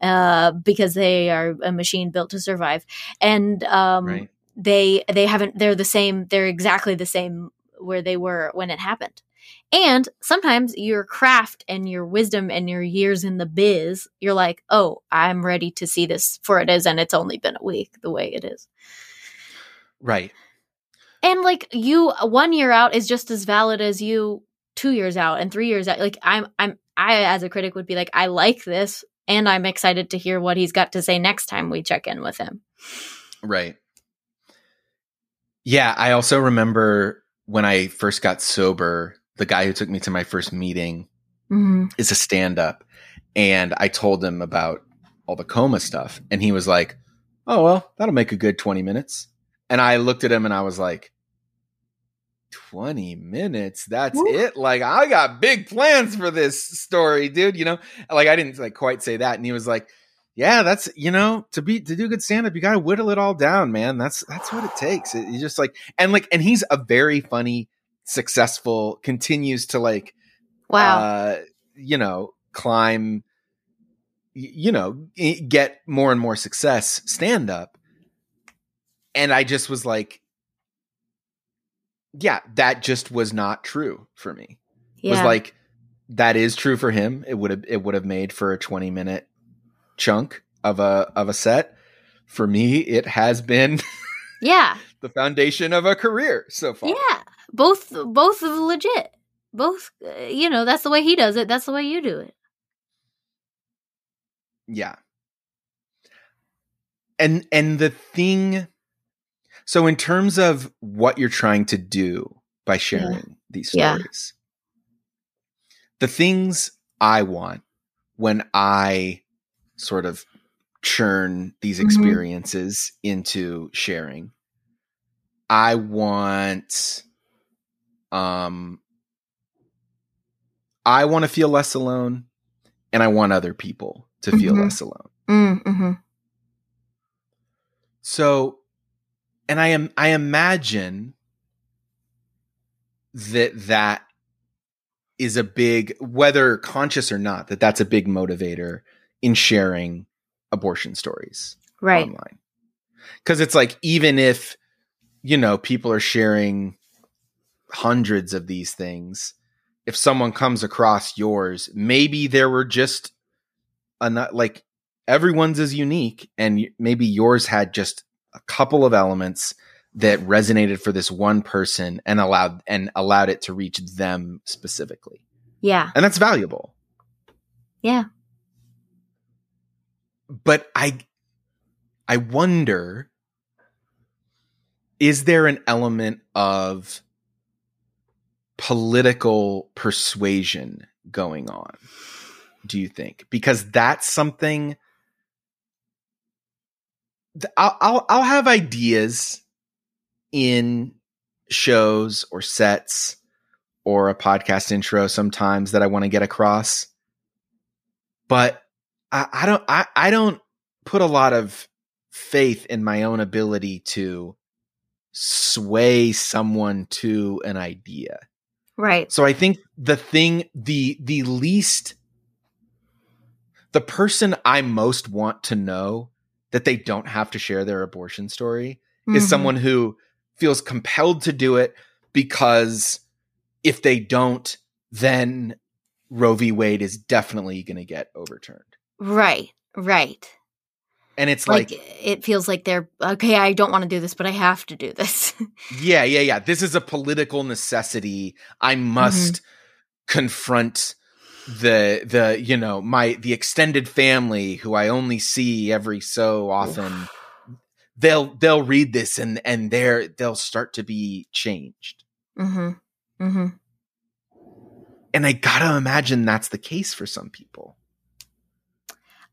B: uh, because they are a machine built to survive. And um,
A: right.
B: they they haven't they're the same they're exactly the same where they were when it happened and sometimes your craft and your wisdom and your years in the biz you're like oh i'm ready to see this for it is and it's only been a week the way it is.
A: Right.
B: And like you one year out is just as valid as you two years out and three years out. Like i'm i'm i as a critic would be like i like this and i'm excited to hear what he's got to say next time we check in with him.
A: Right. Yeah i also remember when i first got sober the guy who took me to my first meeting
B: mm-hmm.
A: is a stand up and I told him about all the coma stuff and he was like, "Oh, well, that'll make a good 20 minutes." And I looked at him and I was like, "20 minutes? That's
B: Woo.
A: it? Like I got big plans for this story, dude, you know?" Like I didn't like quite say that and he was like, "Yeah, that's, you know, to be to do good stand up, you got to whittle it all down, man. That's that's what it takes." It, you just like and like and he's a very funny, successful, continues to like
B: wow
A: uh, you know, climb, you know, get more and more success stand up. And I just was like, yeah, that just was not true for me.
B: yeah
A: Was like, that is true for him. It would have, it would have made for a 20 minute chunk of a, of a set. For me, it has been
B: yeah
A: the foundation of a career so far.
B: Yeah, both both of legit. Both, uh, you know, that's the way he does it. That's the way you do it.
A: Yeah. And and the thing So, in terms of what you're trying to do by sharing these
B: Yeah.
A: stories, the things I want when I sort of churn these
B: Mhm.
A: experiences into sharing, I want, um, I want to feel less alone, and I want other people to feel
B: Mhm.
A: less alone.
B: Mm, hmm
A: So, and I am I imagine that that is a big whether conscious or not that that's a big motivator in sharing abortion stories
B: Right.
A: online. Cuz it's like even if you know people are sharing hundreds of these things, if someone comes across yours, maybe there were just enough like everyone's is unique and maybe yours had just a couple of elements that resonated for this one person and allowed and allowed it to reach them specifically.
B: Yeah.
A: And that's valuable.
B: Yeah.
A: But I I wonder is there an element of political persuasion going on? Do you think? Because that's something th- I'll, I'll I'll have ideas in shows or sets or a podcast intro sometimes that I want to get across, but I, I don't I, I don't put a lot of faith in my own ability to sway someone to an idea.
B: Right.
A: So I think the thing the the least the person I most want to know that they don't have to share their abortion story is
B: Mhm.
A: someone who feels compelled to do it because if they don't then Roe v. Wade is definitely going to get overturned.
B: Right. Right.
A: And it's
B: Like,
A: like,
B: it feels like they're okay. I don't want to do this, but I have to do this.
A: yeah, yeah, yeah. This is a political necessity. I must confront the the you know my the extended family who I only see every so often. They'll they'll read this and and they're they'll start to be changed.
B: mm-hmm. Mm-hmm.
A: And I gotta imagine that's the case for some people.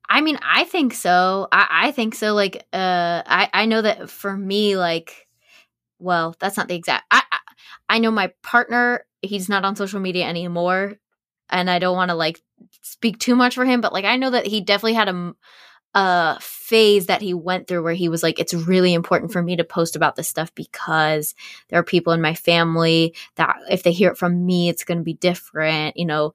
B: I mean, I think so. I, I think so. Like, uh, I, I know that for me, like, well, that's not the exact. I, I, I know my partner. He's not on social media anymore, and I don't want to like speak too much for him. But like, I know that he definitely had a, a phase that he went through where he was like, it's really important for me to post about this stuff because there are people in my family that if they hear it from me, it's going to be different. You know,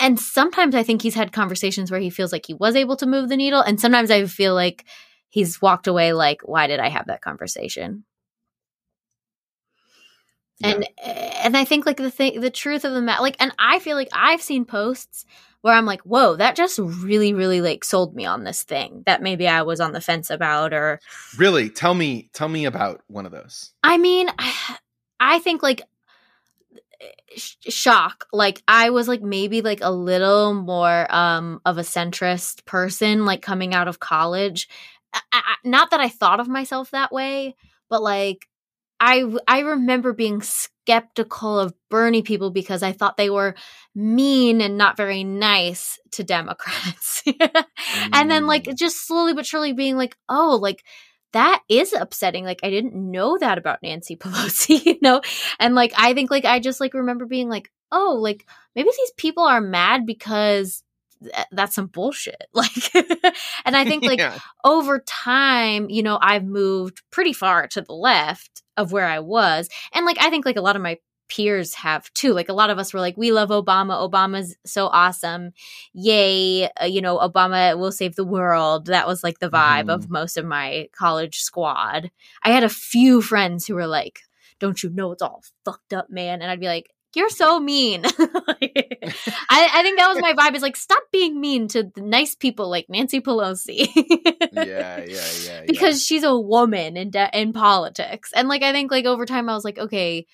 B: and sometimes I think he's had conversations where he feels like he was able to move the needle, and sometimes I feel like he's walked away like, "Why did I have that conversation?" And and I think like the thing, the truth of the matter, like, and I feel like I've seen posts where I'm like, "Whoa, that just really, really like sold me on this thing that maybe I was on the fence about," or
A: Really, tell me tell me about one of those.
B: I mean, I think like sh- shock. Like I was like maybe like a little more um of a centrist person like coming out of college. I, I, not that I thought of myself that way, but like I I remember being skeptical of Bernie people because I thought they were mean and not very nice to Democrats. and then like
A: Mm.
B: just slowly but surely being like, "Oh, like that is upsetting. Like I didn't know that about Nancy Pelosi, you know? And like I think like I just like remember being like, "Oh, like maybe these people are mad because th- eh, that's some bullshit." Like and I think like
A: Yeah.
B: over time, you know, I've moved pretty far to the left of where I was. And like I think like a lot of my peers have too. Like a lot of us were like, we love Obama. Obama's so awesome. Yay. Uh, you know, Obama will save the world. That was like the vibe of most of my college squad. I had a few friends who were like, don't you know it's all fucked up, man? And I'd be like, you're so mean. I, I think that was my vibe is like, stop being mean to the nice people like Nancy Pelosi.
A: yeah, yeah, yeah, yeah.
B: because she's a woman in de- in politics and like i think like over time i was like okay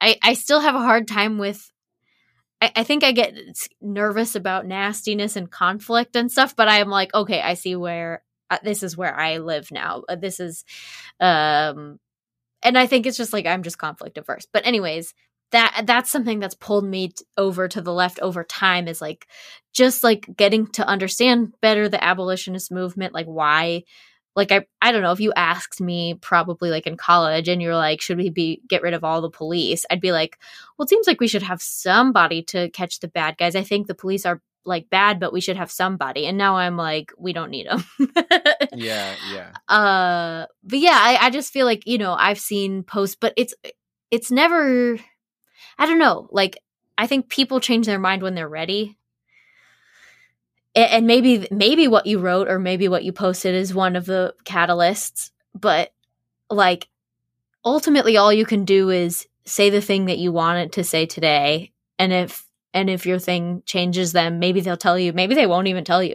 B: i i still have a hard time with I, I think I get nervous about nastiness and conflict and stuff, but I'm like, okay, I see where uh, this is where I live now. Uh, this is, um, and I think it's just like I'm just conflict averse. But anyways, that that's something that's pulled me t- over to the left over time is like just like getting to understand better the abolitionist movement, like why like I I don't know if you asked me probably like in college and you're like should we be get rid of all the police? I'd be like well it seems like we should have somebody to catch the bad guys. I think the police are like bad but we should have somebody. And now I'm like we don't need them
A: Yeah, yeah.
B: uh but yeah I, I just feel like you know I've seen posts but it's it's never I don't know like I think people change their mind when they're ready and maybe maybe what you wrote or maybe what you posted is one of the catalysts but like ultimately all you can do is say the thing that you wanted to say today and if and if your thing changes them maybe they'll tell you maybe they won't even tell you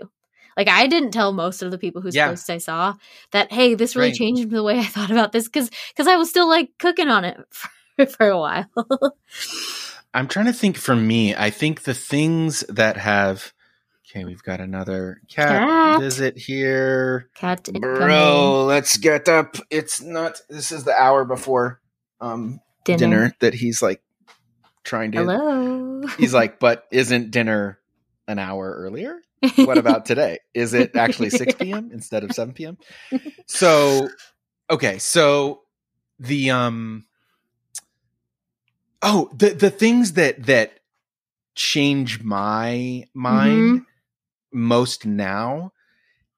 B: like i didn't tell most of the people whose
A: Yeah.
B: posts i saw that hey this really
A: Right.
B: changed the way i thought about this because because i was still like cooking on it for, for a while
A: I'm trying to think for me. I think the things that have okay, we've got another cat,
B: Cat.
A: visit here.
B: cat
A: Bro, let's get up. It's not this is the hour before um
B: dinner,
A: dinner, that he's like trying to
B: hello
A: He's like, but isn't dinner an hour earlier? What about today? Is it actually 6 p.m. instead of 7 p.m.? So, okay, so the um oh, the the things that that change my mind most now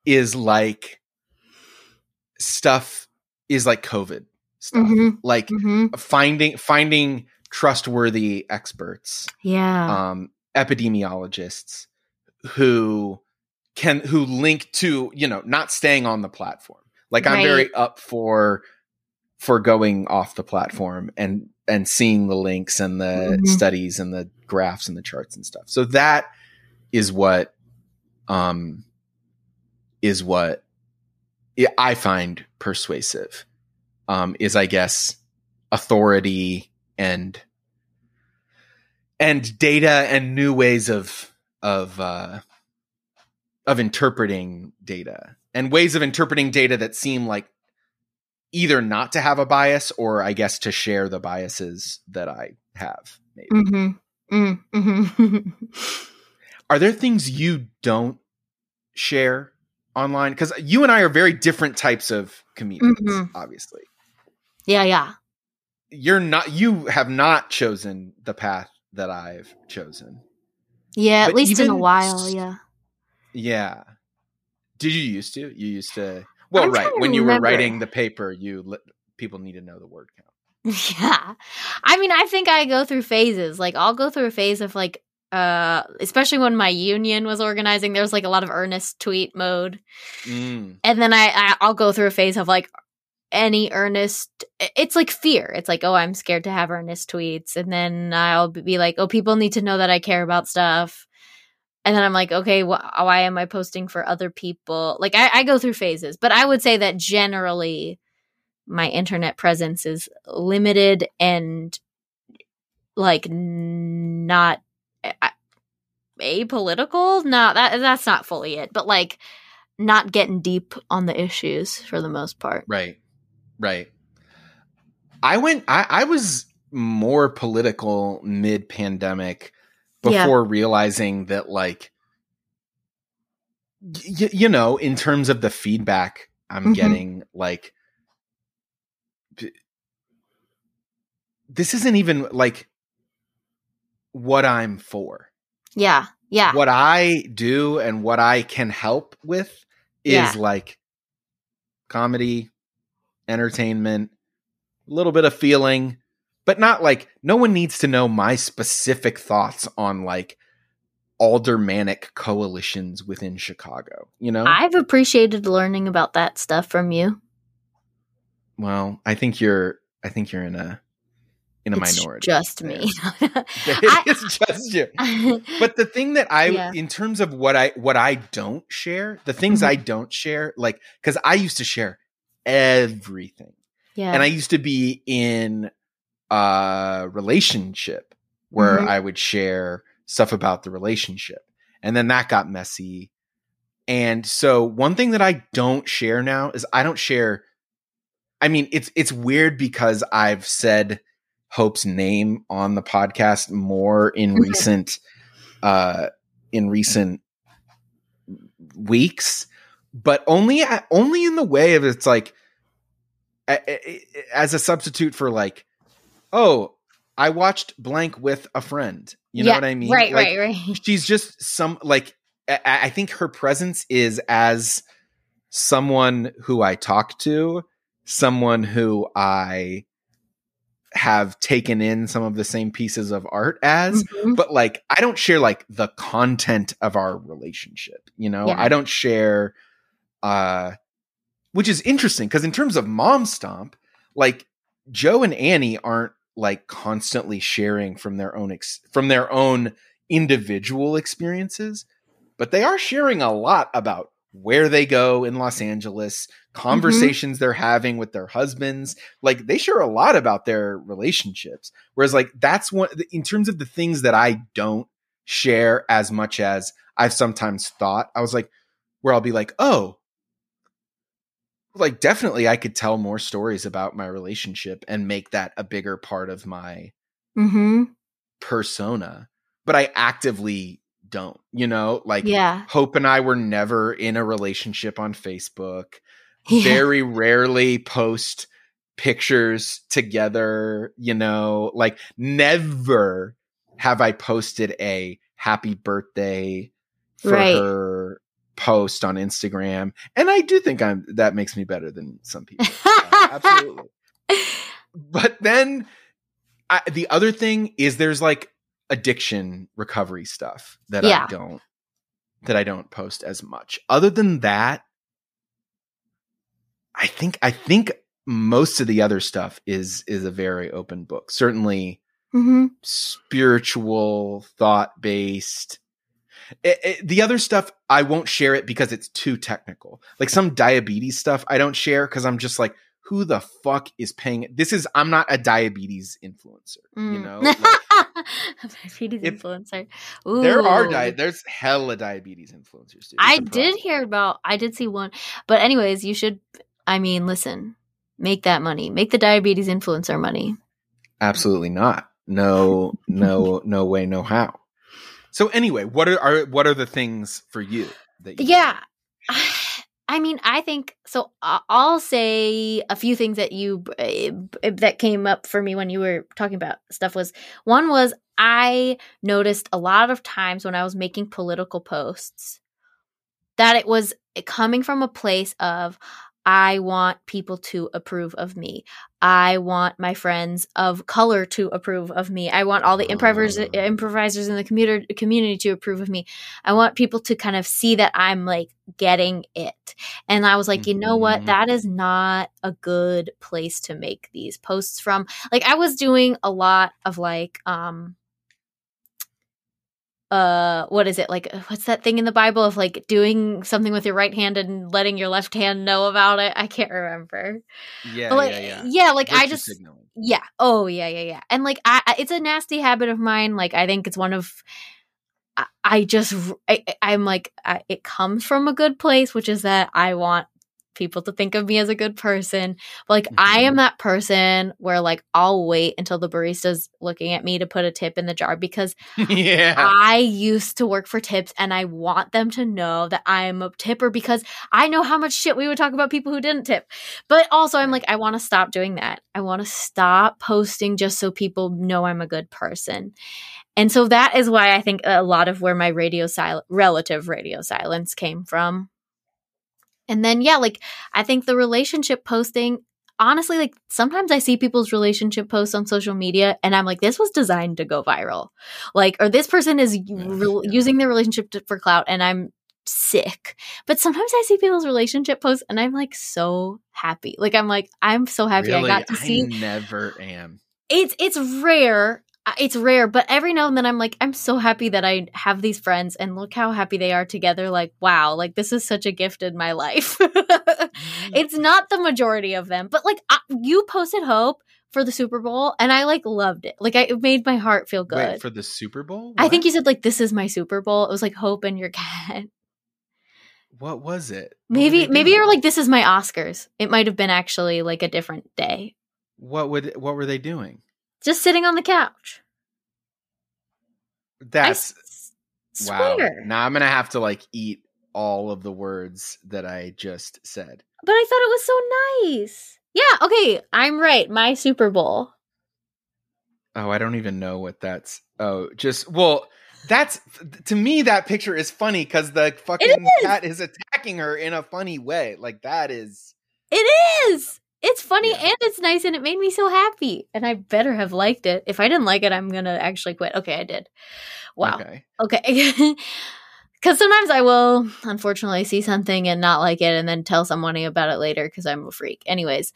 A: is like stuff is like COVID stuff.
B: Mhm.
A: Like
B: Mhm.
A: finding finding trustworthy experts
B: yeah
A: um, epidemiologists who can who link to you know not staying on the platform like i'm
B: Right.
A: very up for for going off the platform and and seeing the links and the
B: Mhm.
A: studies and the graphs and the charts and stuff so that is what um is what i find persuasive um is i guess authority and and data and new ways of of uh of interpreting data and ways of interpreting data that seem like either not to have a bias or i guess to share the biases that i have maybe
B: Mhm. Mm, mhm.
A: are there things you don't share online because you and i are very different types of comedians
B: Mhm.
A: obviously
B: yeah yeah
A: you're not you have not chosen the path that i've chosen
B: yeah at least in a while yeah
A: Yeah. Did you used to? You used to. Well,
B: I'm
A: right. When you
B: remember.
A: were writing the paper, you let people need to know the word count.
B: Yeah. I mean, I think I go through phases. Like I'll go through a phase of like uh especially when my union was organizing, there was like a lot of earnest tweet mode.
A: Mm.
B: And then I, I I'll go through a phase of like any earnest it's like fear. It's like, "Oh, I'm scared to have earnest tweets." And then I'll be like, "Oh, people need to know that I care about stuff." And then I'm like, "Okay, wh- why am I posting for other people?" Like I, I go through phases, but I would say that generally my internet presence is limited and like n- not apolitical no that that's not fully it but like not getting deep on the issues for the most part
A: Right. Right. I went. I, I was more political mid pandemic
B: Yeah.
A: before realizing that, like, y- you know, in terms of the feedback I'm
B: Mhm.
A: getting, like, this isn't even like what I'm for.
B: yeah yeah
A: what I do and what I can help with is
B: Yeah.
A: like comedy, entertainment, a little bit of feeling, but not like no one needs to know my specific thoughts on like aldermanic coalitions within Chicago, you know?
B: i've appreciated learning about that stuff from you
A: well, I think you're I think you're in a in a
B: it's
A: minority.
B: just me
A: It is just you. but the thing that i
B: Yeah.
A: in terms of what i what i don't share the things
B: Mhm.
A: i don't share like because i used to share everything
B: yeah
A: and i used to be in a relationship where
B: Mhm.
A: i would share stuff about the relationship and then that got messy and so one thing that i don't share now is i don't share I mean, it's it's weird because I've said Hope's name on the podcast more in
B: Mhm.
A: recent uh in recent weeks, but only only in the way of it's like as a substitute for like, oh, I watched blank with a friend. You know
B: Yeah,
A: what I mean?
B: Right,
A: Like,
B: right, right.
A: she's just some like I, I think her presence is as someone who I talk to, someone who I have taken in some of the same pieces of art as,
B: Mhm.
A: but like I don't share like the content of our relationship, you know?
B: Yeah.
A: I don't share uh which is interesting because in terms of mom stomp, like Joe and Annie aren't like constantly sharing from their own ex- from their own individual experiences, but they are sharing a lot about where they go in Los Angeles, conversations they're having with their husbands. Like they share a lot about their relationships. Whereas like that's one in terms of the things that I don't share as much as I've sometimes thought. I was like where I'll be like, "Oh, like definitely I could tell more stories about my relationship and make that a bigger part of my
B: mm-hmm.
A: persona, but I actively don't, you know, like
B: Yeah.
A: Hope and I were never in a relationship on Facebook.
B: Yeah.
A: Very rarely post pictures together, you know, like never have I posted a happy birthday for
B: Right.
A: her post on Instagram. And I do think I'm that makes me better than some people. Uh, absolutely. But then I, the other thing is there's like addiction recovery stuff that
B: Yeah.
A: I don't that I don't post as much. Other than that, I think I think most of the other stuff is is a very open book. Certainly
B: Mhm.
A: spiritual, thought based. the other stuff I won't share it because it's too technical. Like some diabetes stuff I don't share because I'm just like, who the fuck is paying? This is I'm not a diabetes influencer. You
B: Mm.
A: know, like,
B: diabetes influencer.
A: there are di- there's hella diabetes influencers. Dude.
B: I did hear about. I did see one, but anyways, you should. I mean, listen, make that money. Make the diabetes influencer money.
A: Absolutely not. No, no, no way, no how. So anyway, what are, are what are the things for you that you
B: Yeah. I mean, I think so. I'll say a few things that you eh, that came up for me when you were talking about stuff. Was one was I noticed a lot of times when I was making political posts that it was coming from a place of I want people to approve of me. I want my friends of color to approve of me. I want all the improvisers
A: Oh.
B: improvisers in the commuter, community to approve of me. I want people to kind of see that I'm like getting it. And I was like, you know what?
A: Mhm.
B: That is not a good place to make these posts from. Like I was doing a lot of like um uh what is it? Like what's that thing in the bible of like doing something with your right hand and letting your left hand know about it? I can't remember.
A: Yeah,
B: like
A: yeah, yeah.
B: like i just
A: signaling.
B: yeah. Oh yeah yeah yeah. And like I, I it's a nasty habit of mine. Like i think it's one of i, I just I, i'm like I, it comes from a good place which is that i want people to think of me as a good person but like i
A: Mhm.
B: am that person where like i'll wait until the barista's looking at me to put a tip in the jar because
A: yeah.
B: I used to work for tips and I want them to know that I'm a tipper because I know how much shit we would talk about people who didn't tip. But also, I'm like, I want to stop doing that. I want to stop posting just so people know I'm a good person. And so that is why I think a lot of where my radio sil- relative radio silence came from. And then, yeah, like I think the relationship posting, honestly, like sometimes I see people's relationship posts on social media and I'm like, this was designed to go viral. Like, or this person is re- using their relationship to, for clout and I'm sick. But sometimes I see people's relationship posts and I'm like so happy. Like, I'm like, I'm so happy
A: Really?
B: I got to see
A: never am.
B: it's it's rare it's rare but every now and then i'm like i'm so happy that i have these friends and look how happy they are together like wow like this is such a gift in my life mm. it's not the majority of them but like I, you posted hope for the super bowl and i like loved it like I, it made my heart feel good
A: Wait, for the Super Bowl?
B: i think you said like this is my super bowl it was like hope and your cat
A: what was it? What
B: Maybe maybe
A: doing?
B: you're like this is my Oscars. It might have been actually like a different day.
A: what would what were they doing?
B: Just sitting on the couch.
A: That's
B: s-
A: wow.
B: swear.
A: Now I'm gonna have to like eat all of the words that I just said.
B: But I thought it was so nice. Yeah, okay, I'm right. My Super Bowl.
A: Oh, I don't even know what that's. Oh, just well, that's to me that picture is funny because the fucking
B: is.
A: cat is attacking her in a funny way. Like that is.
B: It is. It's funny
A: Yeah.
B: and it's nice and it made me so happy. And I better have liked it. If I didn't like it, I'm gonna actually quit. Okay, I did. Wow.
A: Okay.
B: Okay. Because sometimes I will, unfortunately, see something and not like it and then tell somebody about it later because I'm a freak. Anyways,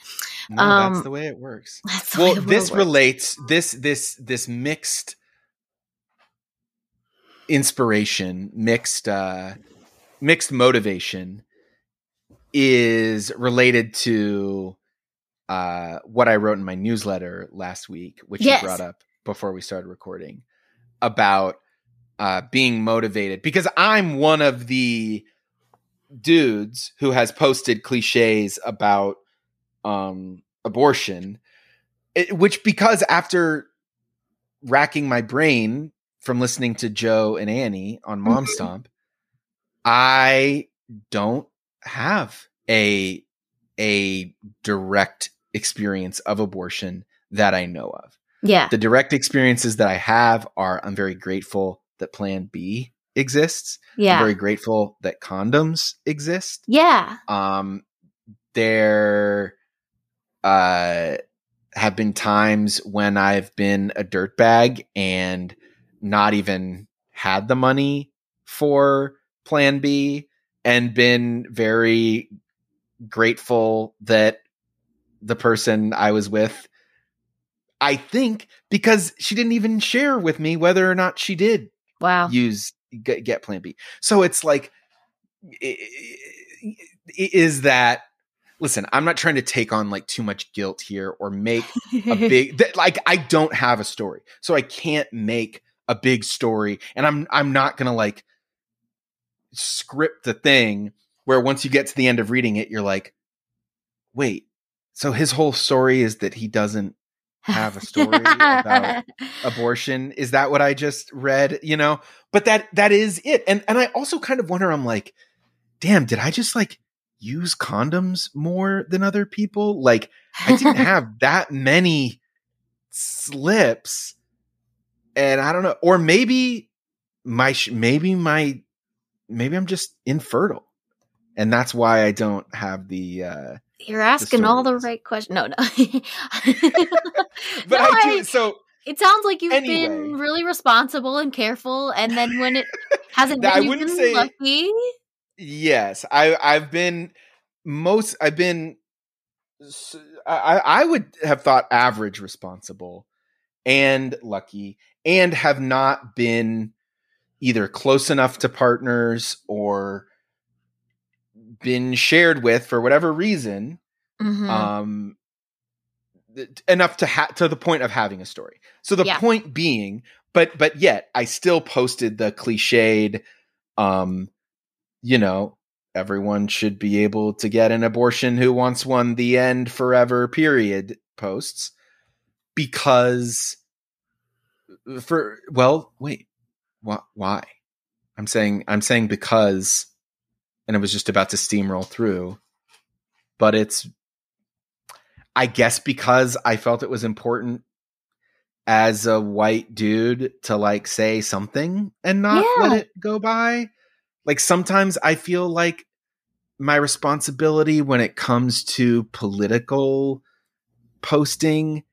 A: No,
B: Um,
A: that's the way it works.
B: that's the way
A: Well, this
B: works.
A: relates. This this this mixed inspiration, mixed uh mixed motivation is related to uh what I wrote in my newsletter last week, which
B: Yes.
A: you brought up before we started recording about uh being motivated because I'm one of the dudes who has posted cliches about um abortion it, which because after racking my brain from listening to Joe and Annie on Mom
B: Mhm.
A: Stomp, I don't have a a direct experience of abortion that I know of.
B: Yeah.
A: The direct experiences that I have are I'm very grateful that Plan B exists.
B: Yeah.
A: I'm very grateful that condoms exist
B: yeah.
A: um there uh have been times when i've been a dirtbag and not even had the money for plan b and been very grateful that the person i was with i think because she didn't even share with me whether or not she did
B: Wow.
A: use get, get plan b so it's like is that listen i'm not trying to take on like too much guilt here or make a big that, like i don't have a story so i can't make a big story and i'm i'm not gonna like script the thing where once you get to the end of reading it you're like wait so his whole story is that he doesn't have a story about abortion. Is that what i just read? You know? But that that is it. And and i also kind of wonder i'm like damn did i just like use condoms more than other people? Like i didn't have that many slips and i don't know. Or maybe my sh- maybe my maybe i'm just infertile and that's why i don't have the uh
B: You're asking all the right questions. No, no.
A: but
B: No,
A: i do
B: I-
A: so
B: it sounds like you've
A: Anyway.
B: been really responsible and careful, and then when it hasn't
A: I
B: been, you've
A: wouldn't
B: been
A: say-
B: lucky.
A: Yes, I I've been most I've been I I would have thought average responsible and lucky and have not been either close enough to partners or been shared with for whatever reason
B: Mhm.
A: um th- enough to ha- to the point of having a story. So the
B: Yeah.
A: point being, but but yet I still posted the cliched, um, you know, everyone should be able to get an abortion who wants one. The end forever. Period. Posts because for well, wait, wh- why? I'm saying I'm saying because, and it was just about to steamroll through, but it's I guess because I felt it was important as a white dude to like say something and not
B: Yeah.
A: let it go by. Like sometimes I feel like my responsibility when it comes to political posting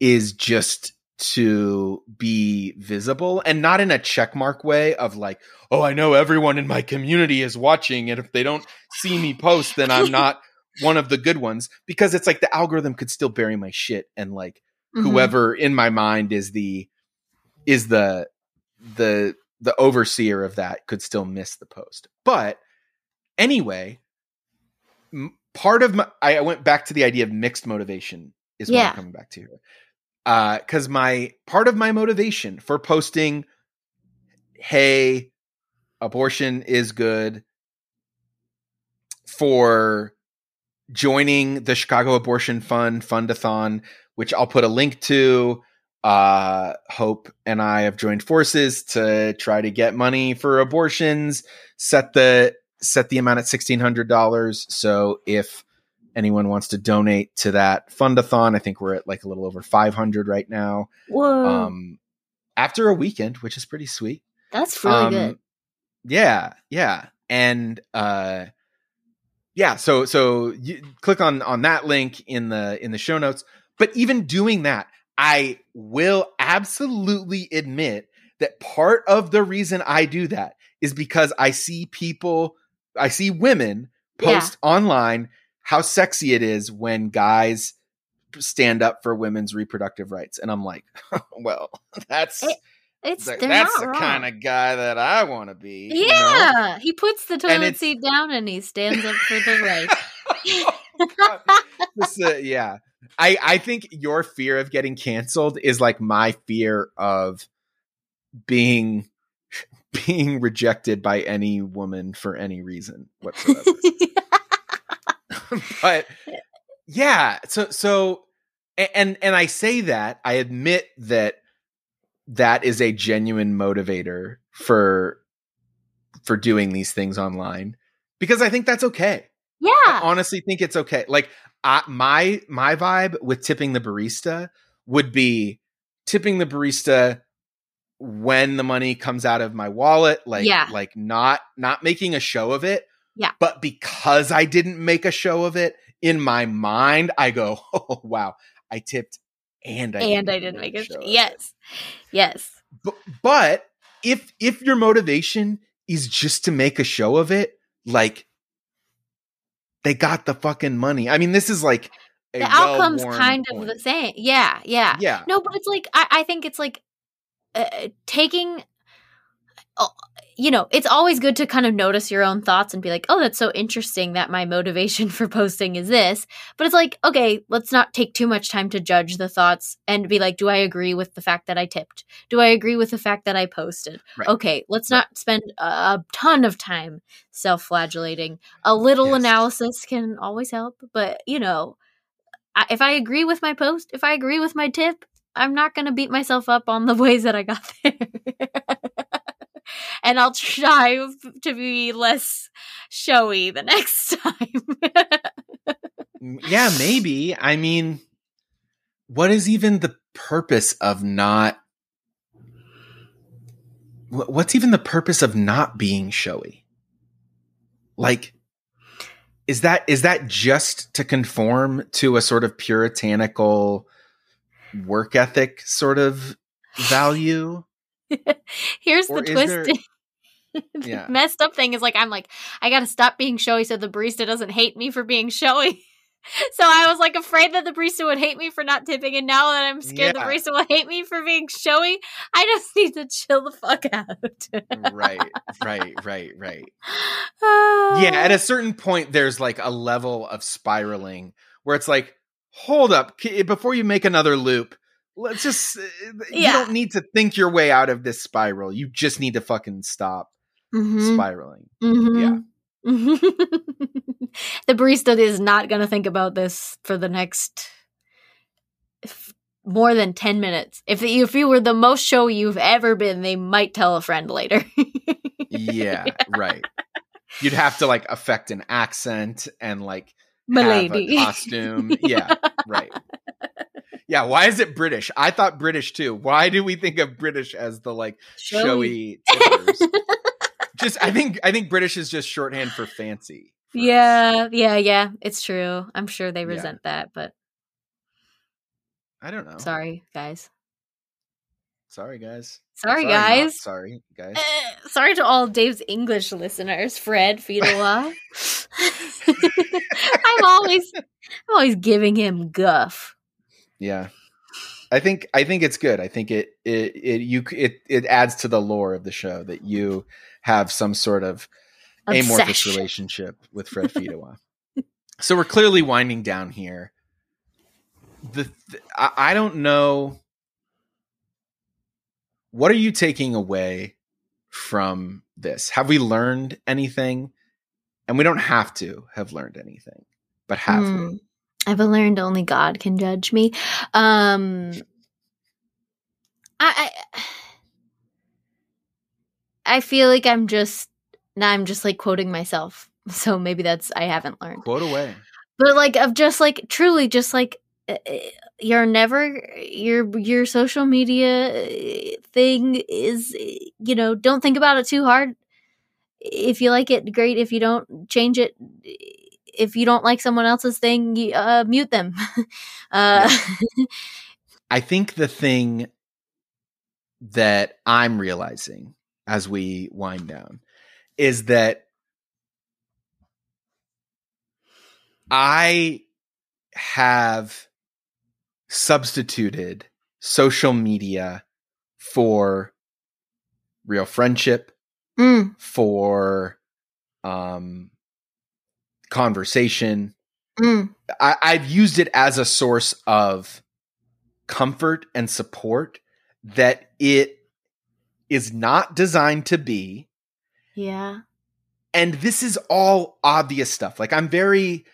A: is just to be visible and not in a checkmark way of like, oh, I know everyone in my community is watching, and if they don't see me post, then I'm not one of the good ones because it's like the algorithm could still bury my shit and like
B: Mhm.
A: whoever in my mind is the is the the the overseer of that could still miss the post but anyway m- part of my i went back to the idea of mixed motivation is what
B: Yeah.
A: i'm coming back to here uh because my part of my motivation for posting hey abortion is good for joining the Chicago Abortion Fund Fundathon, which I'll put a link to. Uh, Hope and I have joined forces to try to get money for abortions. Set the set the amount at sixteen hundred dollars. So if anyone wants to donate to that fundathon, I think we're at like a little over five hundred right now.
B: Whoa,
A: Um, after a weekend, which is pretty sweet.
B: that's really
A: Um,
B: good.
A: Yeah, yeah, and uh, yeah. So so you click on on that link in the in the show notes. But even doing that, I will absolutely admit that part of the reason I do that is because I see people, I see women post online how sexy it is when guys stand up for women's reproductive rights, and I'm like, well, that's.
B: It- It's
A: Th-
B: they're
A: that's the
B: wrong.
A: kind of guy that I want to be. you know?
B: Yeah, he puts the toilet seat down and he stands up for the right.
A: Oh, This, uh, yeah, I I think your fear of getting canceled is like my fear of being being rejected by any woman for any reason whatsoever. but yeah, so so and and I say that I admit that that is a genuine motivator for for doing these things online because I think that's okay.
B: Yeah.
A: I honestly think it's okay. Like I, my my vibe with tipping the barista would be tipping the barista when the money comes out of my wallet like
B: Yeah.
A: like not not making a show of it
B: Yeah.
A: but because i didn't make a show of it in my mind i go oh wow i tipped and i
B: and I didn't make
A: a
B: it.
A: show
B: Yes, yes.
A: but, but if if your motivation is just to make a show of it like they got the fucking money i mean this is like
B: The outcome's kind of the same. Yeah, yeah.
A: yeah
B: No, but it's like I, I think it's like uh, taking. You know, it's always good to kind of notice your own thoughts and be like, "Oh, that's so interesting that my motivation for posting is this." But it's like, okay, let's not take too much time to judge the thoughts and be like, "Do I agree with the fact that I tipped? Do I agree with the fact that I posted?"
A: Right.
B: Okay, let's
A: Right.
B: not spend a, a ton of time self-flagellating. A little
A: Yes.
B: analysis can always help, but you know, I, if I agree with my post, if I agree with my tip, I'm not going to beat myself up on the ways that I got there. And I'll try to be less showy the next time.
A: yeah maybe i mean what is even the purpose of not what's even the purpose of not being showy like is that is that just to conform to a sort of puritanical work ethic sort of value
B: Here's
A: Or
B: the
A: is there-
B: twist. the
A: Yeah.
B: messed up thing is like I'm like I got to stop being showy so the barista doesn't hate me for being showy. So I was like afraid that the barista would hate me for not tipping, and now that I'm scared
A: Yeah.
B: the barista will hate me for being showy, I just need to chill the fuck out.
A: right right right right
B: Ah.
A: yeah at a certain point there's like a level of spiraling where it's like hold up before you make another loop let's just uh, you don't need to think your way out of this spiral you just need to fucking stop
B: Mhm.
A: spiraling.
B: Mhm. the barista is not going to think about this for the next f- more than 10 minutes. If you, if you were the most showy you've ever been, they might tell a friend later.
A: yeah right. You'd have to like affect an accent and like a costume. Yeah right. Yeah why is it british? I thought british too. Why do we think of british as the like showy. tippers just i think i think british is just shorthand for fancy for us.
B: Yeah, yeah, yeah. It's true. I'm sure they
A: Yeah.
B: resent that, but
A: i don't know
B: sorry, guys.
A: sorry guys
B: Sorry,
A: not
B: guys.
A: sorry guys
B: Eh, sorry to all Dave's English listeners, Fred Fiedela. I'm always I'm always giving him guff.
A: yeah i think i think it's good i think it it it you it it adds to the lore of the show that you have some sort of amorphous relationship with Fred Fidowa. so we're clearly winding down here. The th- I, I don't know. What are you taking away from this? Have we learned anything? And we don't have to have learned anything, but have we?
B: Hmm. I've learned only God can judge me. Um, I, I, I feel like I'm just now. I'm just like quoting myself, so maybe that's I haven't learned.
A: Quote away.
B: But like of just like truly, just like uh, uh, you're never your your social media uh, thing is you know don't think about it too hard. If you like it, great. If you don't, change it if you don't like someone else's thing, you, uh, mute them. uh,
A: I think the thing that I'm realizing as we wind down is that I have substituted social media for real friendship,
B: mm,
A: for um, conversation.
B: mm,
A: I, I've used it as a source of comfort and support that it is not designed to be.
B: yeah.
A: And this is all obvious stuff. Like, I'm very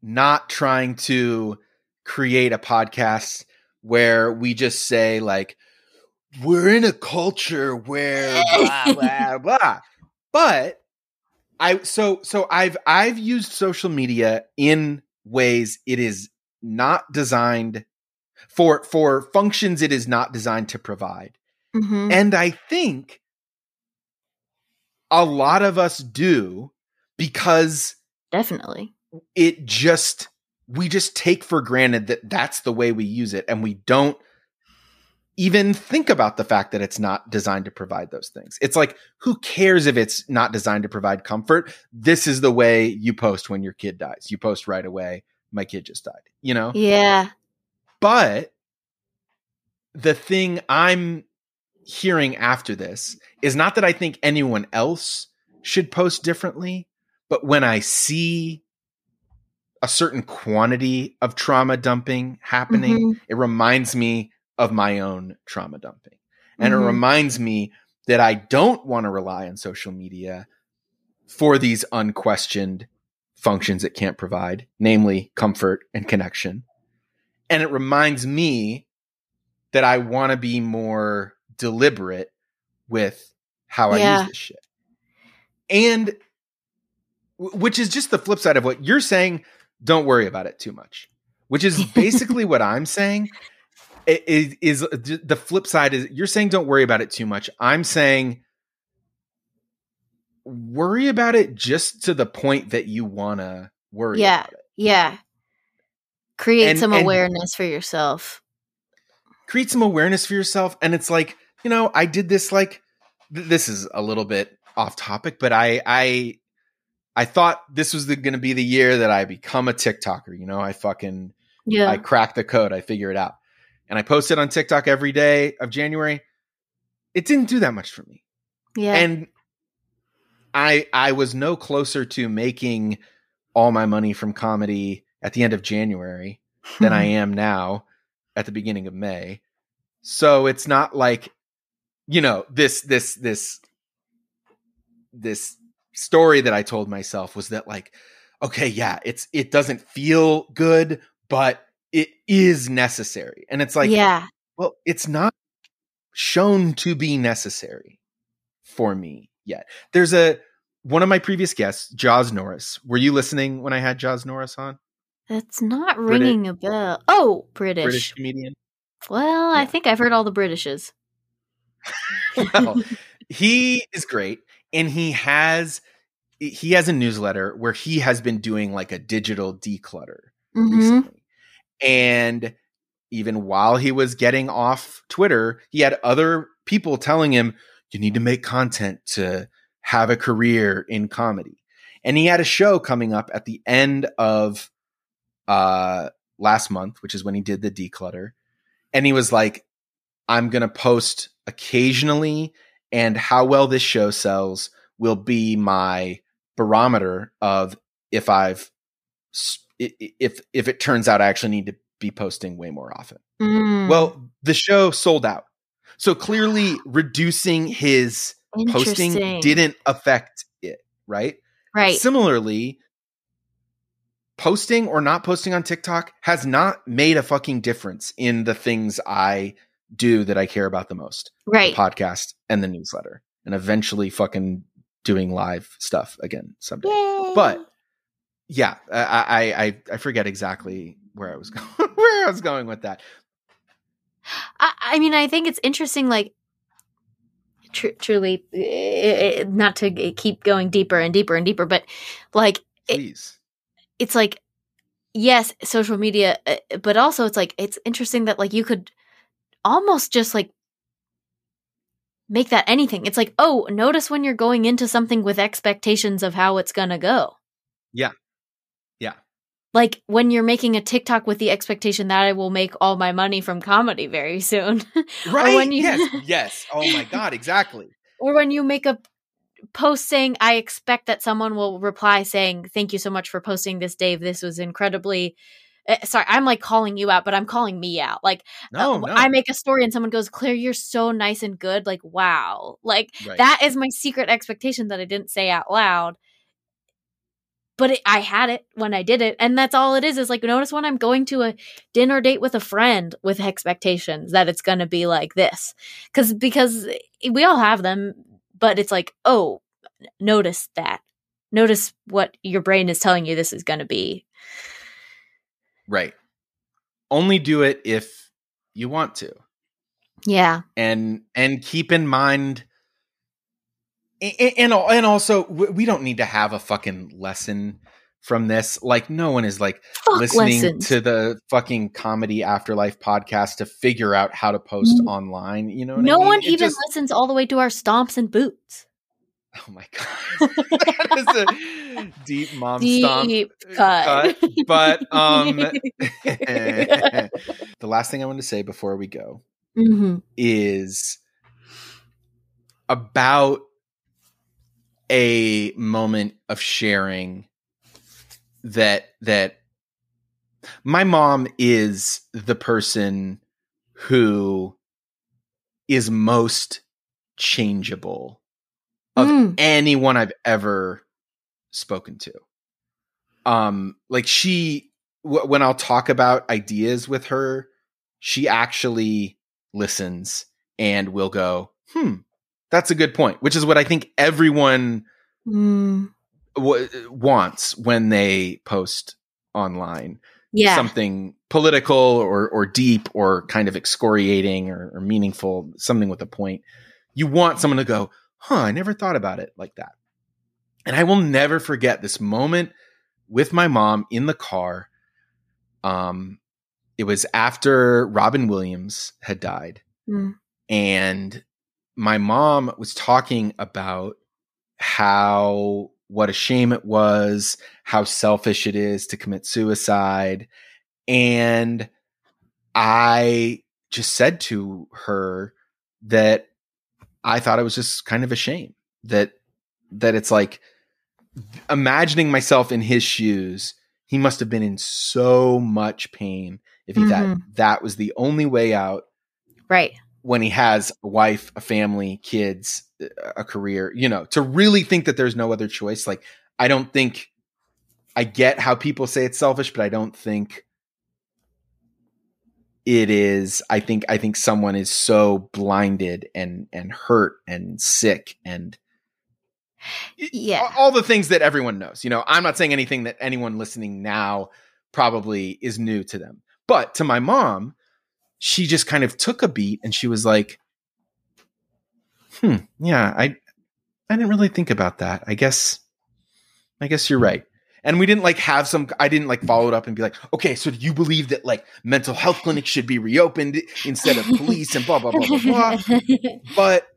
A: not trying to create a podcast where we just say, like, we're in a culture where blah, blah, blah. But I so so I've I've used social media in ways it is not designed for for functions it is not designed to provide.
B: hmm
A: And I think a lot of us do because
B: Definitely.
A: it just we just take for granted that that's the way we use it and we don't even think about the fact that it's not designed to provide those things. It's like who cares if it's not designed to provide comfort? This is the way you post when your kid dies. You post right away, my kid just died, you know?
B: Yeah.
A: But the thing I'm hearing after this is not that I think anyone else should post differently, but when I see a certain quantity of trauma dumping happening,
B: Mhm.
A: it reminds me of my own trauma dumping. And
B: Mhm.
A: it reminds me that I don't want to rely on social media for these unquestioned functions it can't provide, namely comfort and connection. And it reminds me that I want to be more deliberate with how I
B: Yeah.
A: use this shit. And which is just the flip side of what you're saying. Don't worry about it too much, which is basically what I'm saying. It is, is the flip side is you're saying don't worry about it too much. I'm saying worry about it just to the point that you want to worry
B: Yeah. Yeah. Create
A: And-
B: some
A: and-
B: awareness for yourself.
A: create some awareness for yourself and it's like you know i did this like th- this is a little bit off topic but i i i thought this was going to be the year that i become a tiktoker you know i fucking
B: Yeah.
A: i crack the code i figure it out and i posted on tiktok every day of january it didn't do that much for me
B: yeah.
A: and i i was no closer to making all my money from comedy at the end of january than I am now at the beginning of May. So it's not like you know this this this this story that I told myself was that like okay yeah it's it doesn't feel good but it is necessary and it's like
B: yeah.
A: well it's not shown to be necessary for me yet. There's a one of my previous guests Joz Norris. Were you listening when I had Joz Norris on?
B: That's not ringing a bell. Oh, British.
A: British comedian.
B: Well, I think I've heard all the Britishes.
A: well, he is great and he has he has a newsletter where he has been doing like a digital declutter
B: Mhm.
A: recently and even while he was getting off twitter he had other people telling him you need to make content to have a career in comedy. And he had a show coming up at the end of uh last month which is when he did the declutter and he was like i'm going to post occasionally and how well this show sells will be my barometer of if I've if if it turns out I actually need to be posting way more often.
B: Mm.
A: Well, the show sold out. So clearly reducing his posting didn't affect it, right?
B: Right.
A: Similarly, posting or not posting on TikTok has not made a fucking difference in the things I do that I care about the most.
B: right.
A: The podcast and the newsletter. And eventually fucking doing live stuff again someday.
B: Yay.
A: But yeah, I, I I I forget exactly where I was going where I was going with that.
B: I, I mean, I think it's interesting, like, tr- truly, eh, eh, not to keep going deeper and deeper and deeper, but like, It- it's like, yes, social media, uh, but also it's like, it's interesting that, like, you could almost just like make that anything. It's like, oh, notice when you're going into something with expectations of how it's going to go.
A: Yeah.
B: Like when you're making a TikTok with the expectation that I will make all my money from comedy very soon.
A: Right.
B: when you-
A: yes. Yes. Oh my god, exactly.
B: or when you make a post saying i expect that someone will reply saying thank you so much for posting this dave this was incredibly eh, sorry i'm like calling you out but i'm calling me out like
A: No,
B: uh,
A: no.
B: i make a story and someone goes claire you're so nice and good like wow like
A: Right.
B: that is my secret expectation that i didn't say out loud but it, i had it when i did it. And that's all it is is like notice when i'm going to a dinner date with a friend with expectations that it's going to be like this. Because because we all have them but it's like oh notice that. Notice what your brain is telling you this is going to be.
A: Right. Only do it if you want to.
B: yeah.
A: And and keep in mind and and, and also we don't need to have a fucking lesson from this. Like no one is like
B: fuck
A: listening
B: lessons
A: to the fucking comedy afterlife podcast to figure out how to post
B: N-
A: online. You know, what I
B: no
A: mean?
B: one
A: It
B: even
A: just-
B: listens all the way to our stomps and boots
A: oh my god, that is a deep mom stomp
B: deep cut,
A: But um, the last thing I want to say before we go
B: Mhm.
A: is about a moment of sharing that that my mom is the person who is most changeable of
B: Mm.
A: anyone I've ever spoken to. Um, like she, w- when I'll talk about ideas with her, she actually listens and will go, "Hmm, that's a good point." Which is what I think everyone
B: Mm.
A: w- wants when they post online
B: yeah
A: something political or or deep or kind of excoriating or, or meaningful, something with a point. You want someone to go, huh, I never thought about it like that. And I will never forget this moment with my mom in the car. Um, it was after Robin Williams had died,
B: Mm.
A: and my mom was talking about how what a shame it was, how selfish it is to commit suicide. And I just said to her that I thought it was just kind of a shame that that it's like imagining myself in his shoes, he must have been in so much pain if he thought mm-hmm. that was the only way out
B: right
A: when he has a wife, a family, kids, a career, you know, to really think that there's no other choice. Like, I don't think I get how people say it's selfish, but I don't think it is. I think, I think someone is so blinded and, and hurt and sick and
B: Yeah.
A: all, all the things that everyone knows. You know, I'm not saying anything that anyone listening now probably is new to them, but to my mom, she just kind of took a beat and she was like, "Hmm, yeah, I I didn't really think about that. I guess I guess you're right." And we didn't like have some I didn't like follow it up and be like, "Okay, so do you believe that like mental health clinics should be reopened instead of police and blah blah blah blah blah." but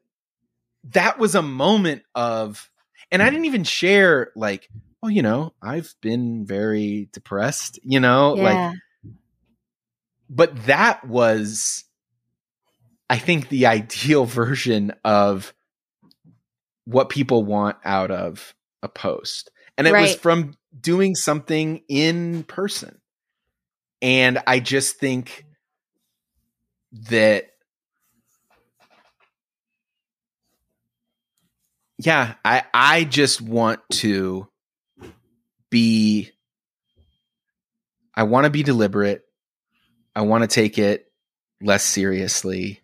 A: that was a moment of and i didn't even share like oh you know i've been very depressed you know like
B: yeah.
A: But that was i think the ideal version of what people want out of a post. And it was from doing something in person. And i just think that yeah i i just want to be I want to be deliberate. I want to take it less seriously.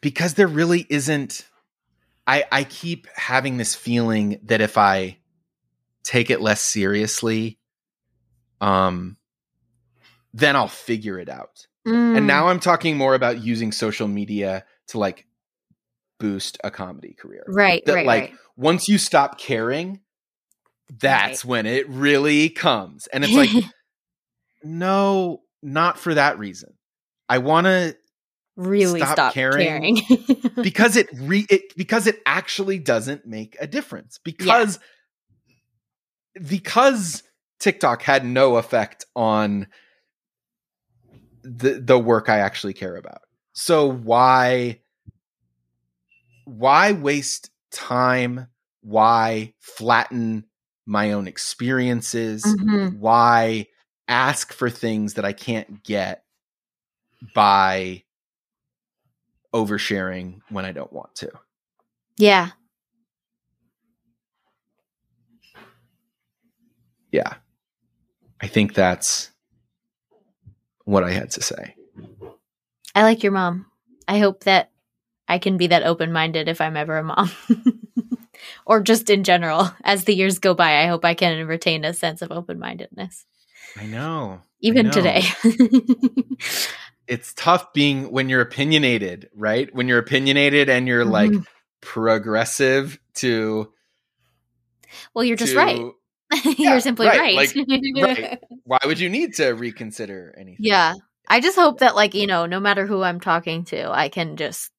A: Because there really isn't I I keep having this feeling that if I take it less seriously um then I'll figure it out.
B: Mm.
A: And now I'm talking more about using social media to like boost a comedy career.
B: right,
A: That
B: right,
A: like
B: right.
A: once you stop caring, that's when it really comes. And it's like, no, not for that reason. I want to
B: really
A: stop
B: stop,
A: caring.
B: caring.
A: because it re it because it actually doesn't make a difference because because TikTok had no effect on the the work I actually care about. So why why waste time? Why flatten my own experiences?
B: Mhm.
A: Why ask for things that I can't get by oversharing when I don't want to?
B: Yeah.
A: Yeah. I think that's what I had to say.
B: I like your mom. I hope that I can be that open minded if I'm ever a mom. or just in general, as the years go by, I hope I can retain a sense of open mindedness.
A: I know.
B: Even
A: know.
B: today.
A: It's tough being when you're opinionated, right? When you're opinionated and you're like
B: Mhm.
A: progressive to
B: well, you're just
A: to-
B: right.
A: Yeah,
B: you're simply
A: right,
B: right.
A: like, right. Why would you need to reconsider anything?
B: Yeah. I just hope that, like, you know, no matter who I'm talking to, I can just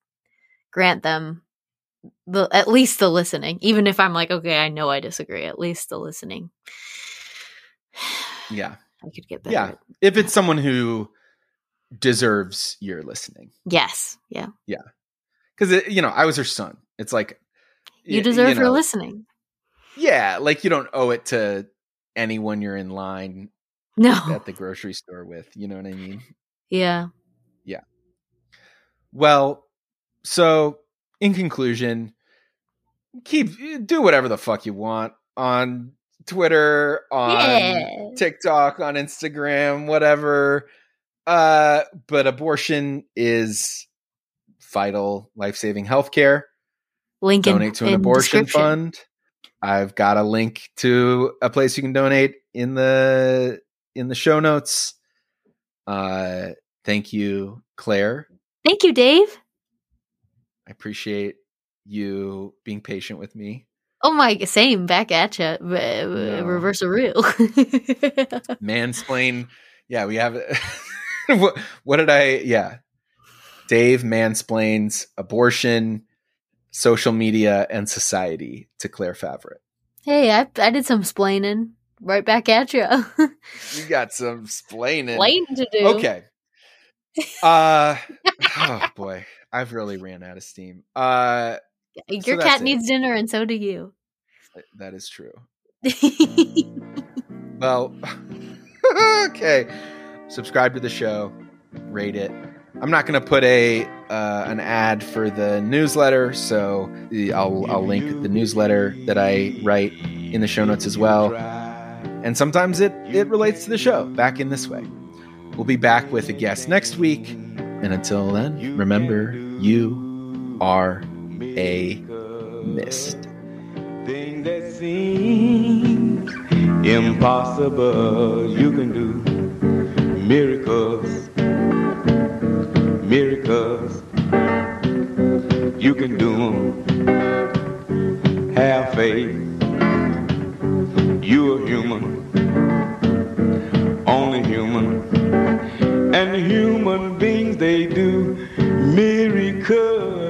B: grant them the at least the listening. Even if I'm like, okay, I know I disagree, at least the listening.
A: Yeah.
B: I could get better.
A: Yeah.
B: at-
A: If it's someone who deserves your listening.
B: Yes. Yeah. Yeah.
A: Cuz you know, I was her son. It's like
B: You deserve your
A: know,
B: listening.
A: Yeah, like you don't owe it to anyone you're in line
B: No.
A: at the grocery store with, you know what I mean?
B: Yeah. Yeah.
A: Well, so in conclusion, keep do whatever the fuck you want on Twitter, on
B: Yeah.
A: TikTok, on Instagram, whatever. Uh, but abortion is vital, life-saving healthcare.
B: Link in,
A: Donate to an abortion fund. I've got a link to a place you can donate in the in the show notes. Uh, thank you, Claire.
B: Thank you, Dave.
A: I appreciate you being patient with me.
B: Oh my, same. Back at you.
A: No.
B: Reverse a rule.
A: Mansplain. Yeah, we have. what, what did I? Yeah, Dave mansplains abortion, social media, and society to Claire Favret.
B: hey, I I did some splaining. Right back at you.
A: You got some splaining.
B: Plain to do.
A: Okay. Uh oh boy, I've really ran out of steam. Uh
B: Your
A: So
B: cat
A: it.
B: needs dinner, and so do you.
A: that is true. Well, okay. Subscribe to the show, rate it. I'm not going to put a uh, an ad for the newsletter, so I'll I'll link the newsletter that I write in the show notes as well. And sometimes it it relates to the show back in this way. We'll be back with a guest next week, and until then, remember you are a mist.
D: Thing that seems impossible, you can do miracles, miracles. You can do 'em. Have faith. You're human, only human, and human beings they do miracles.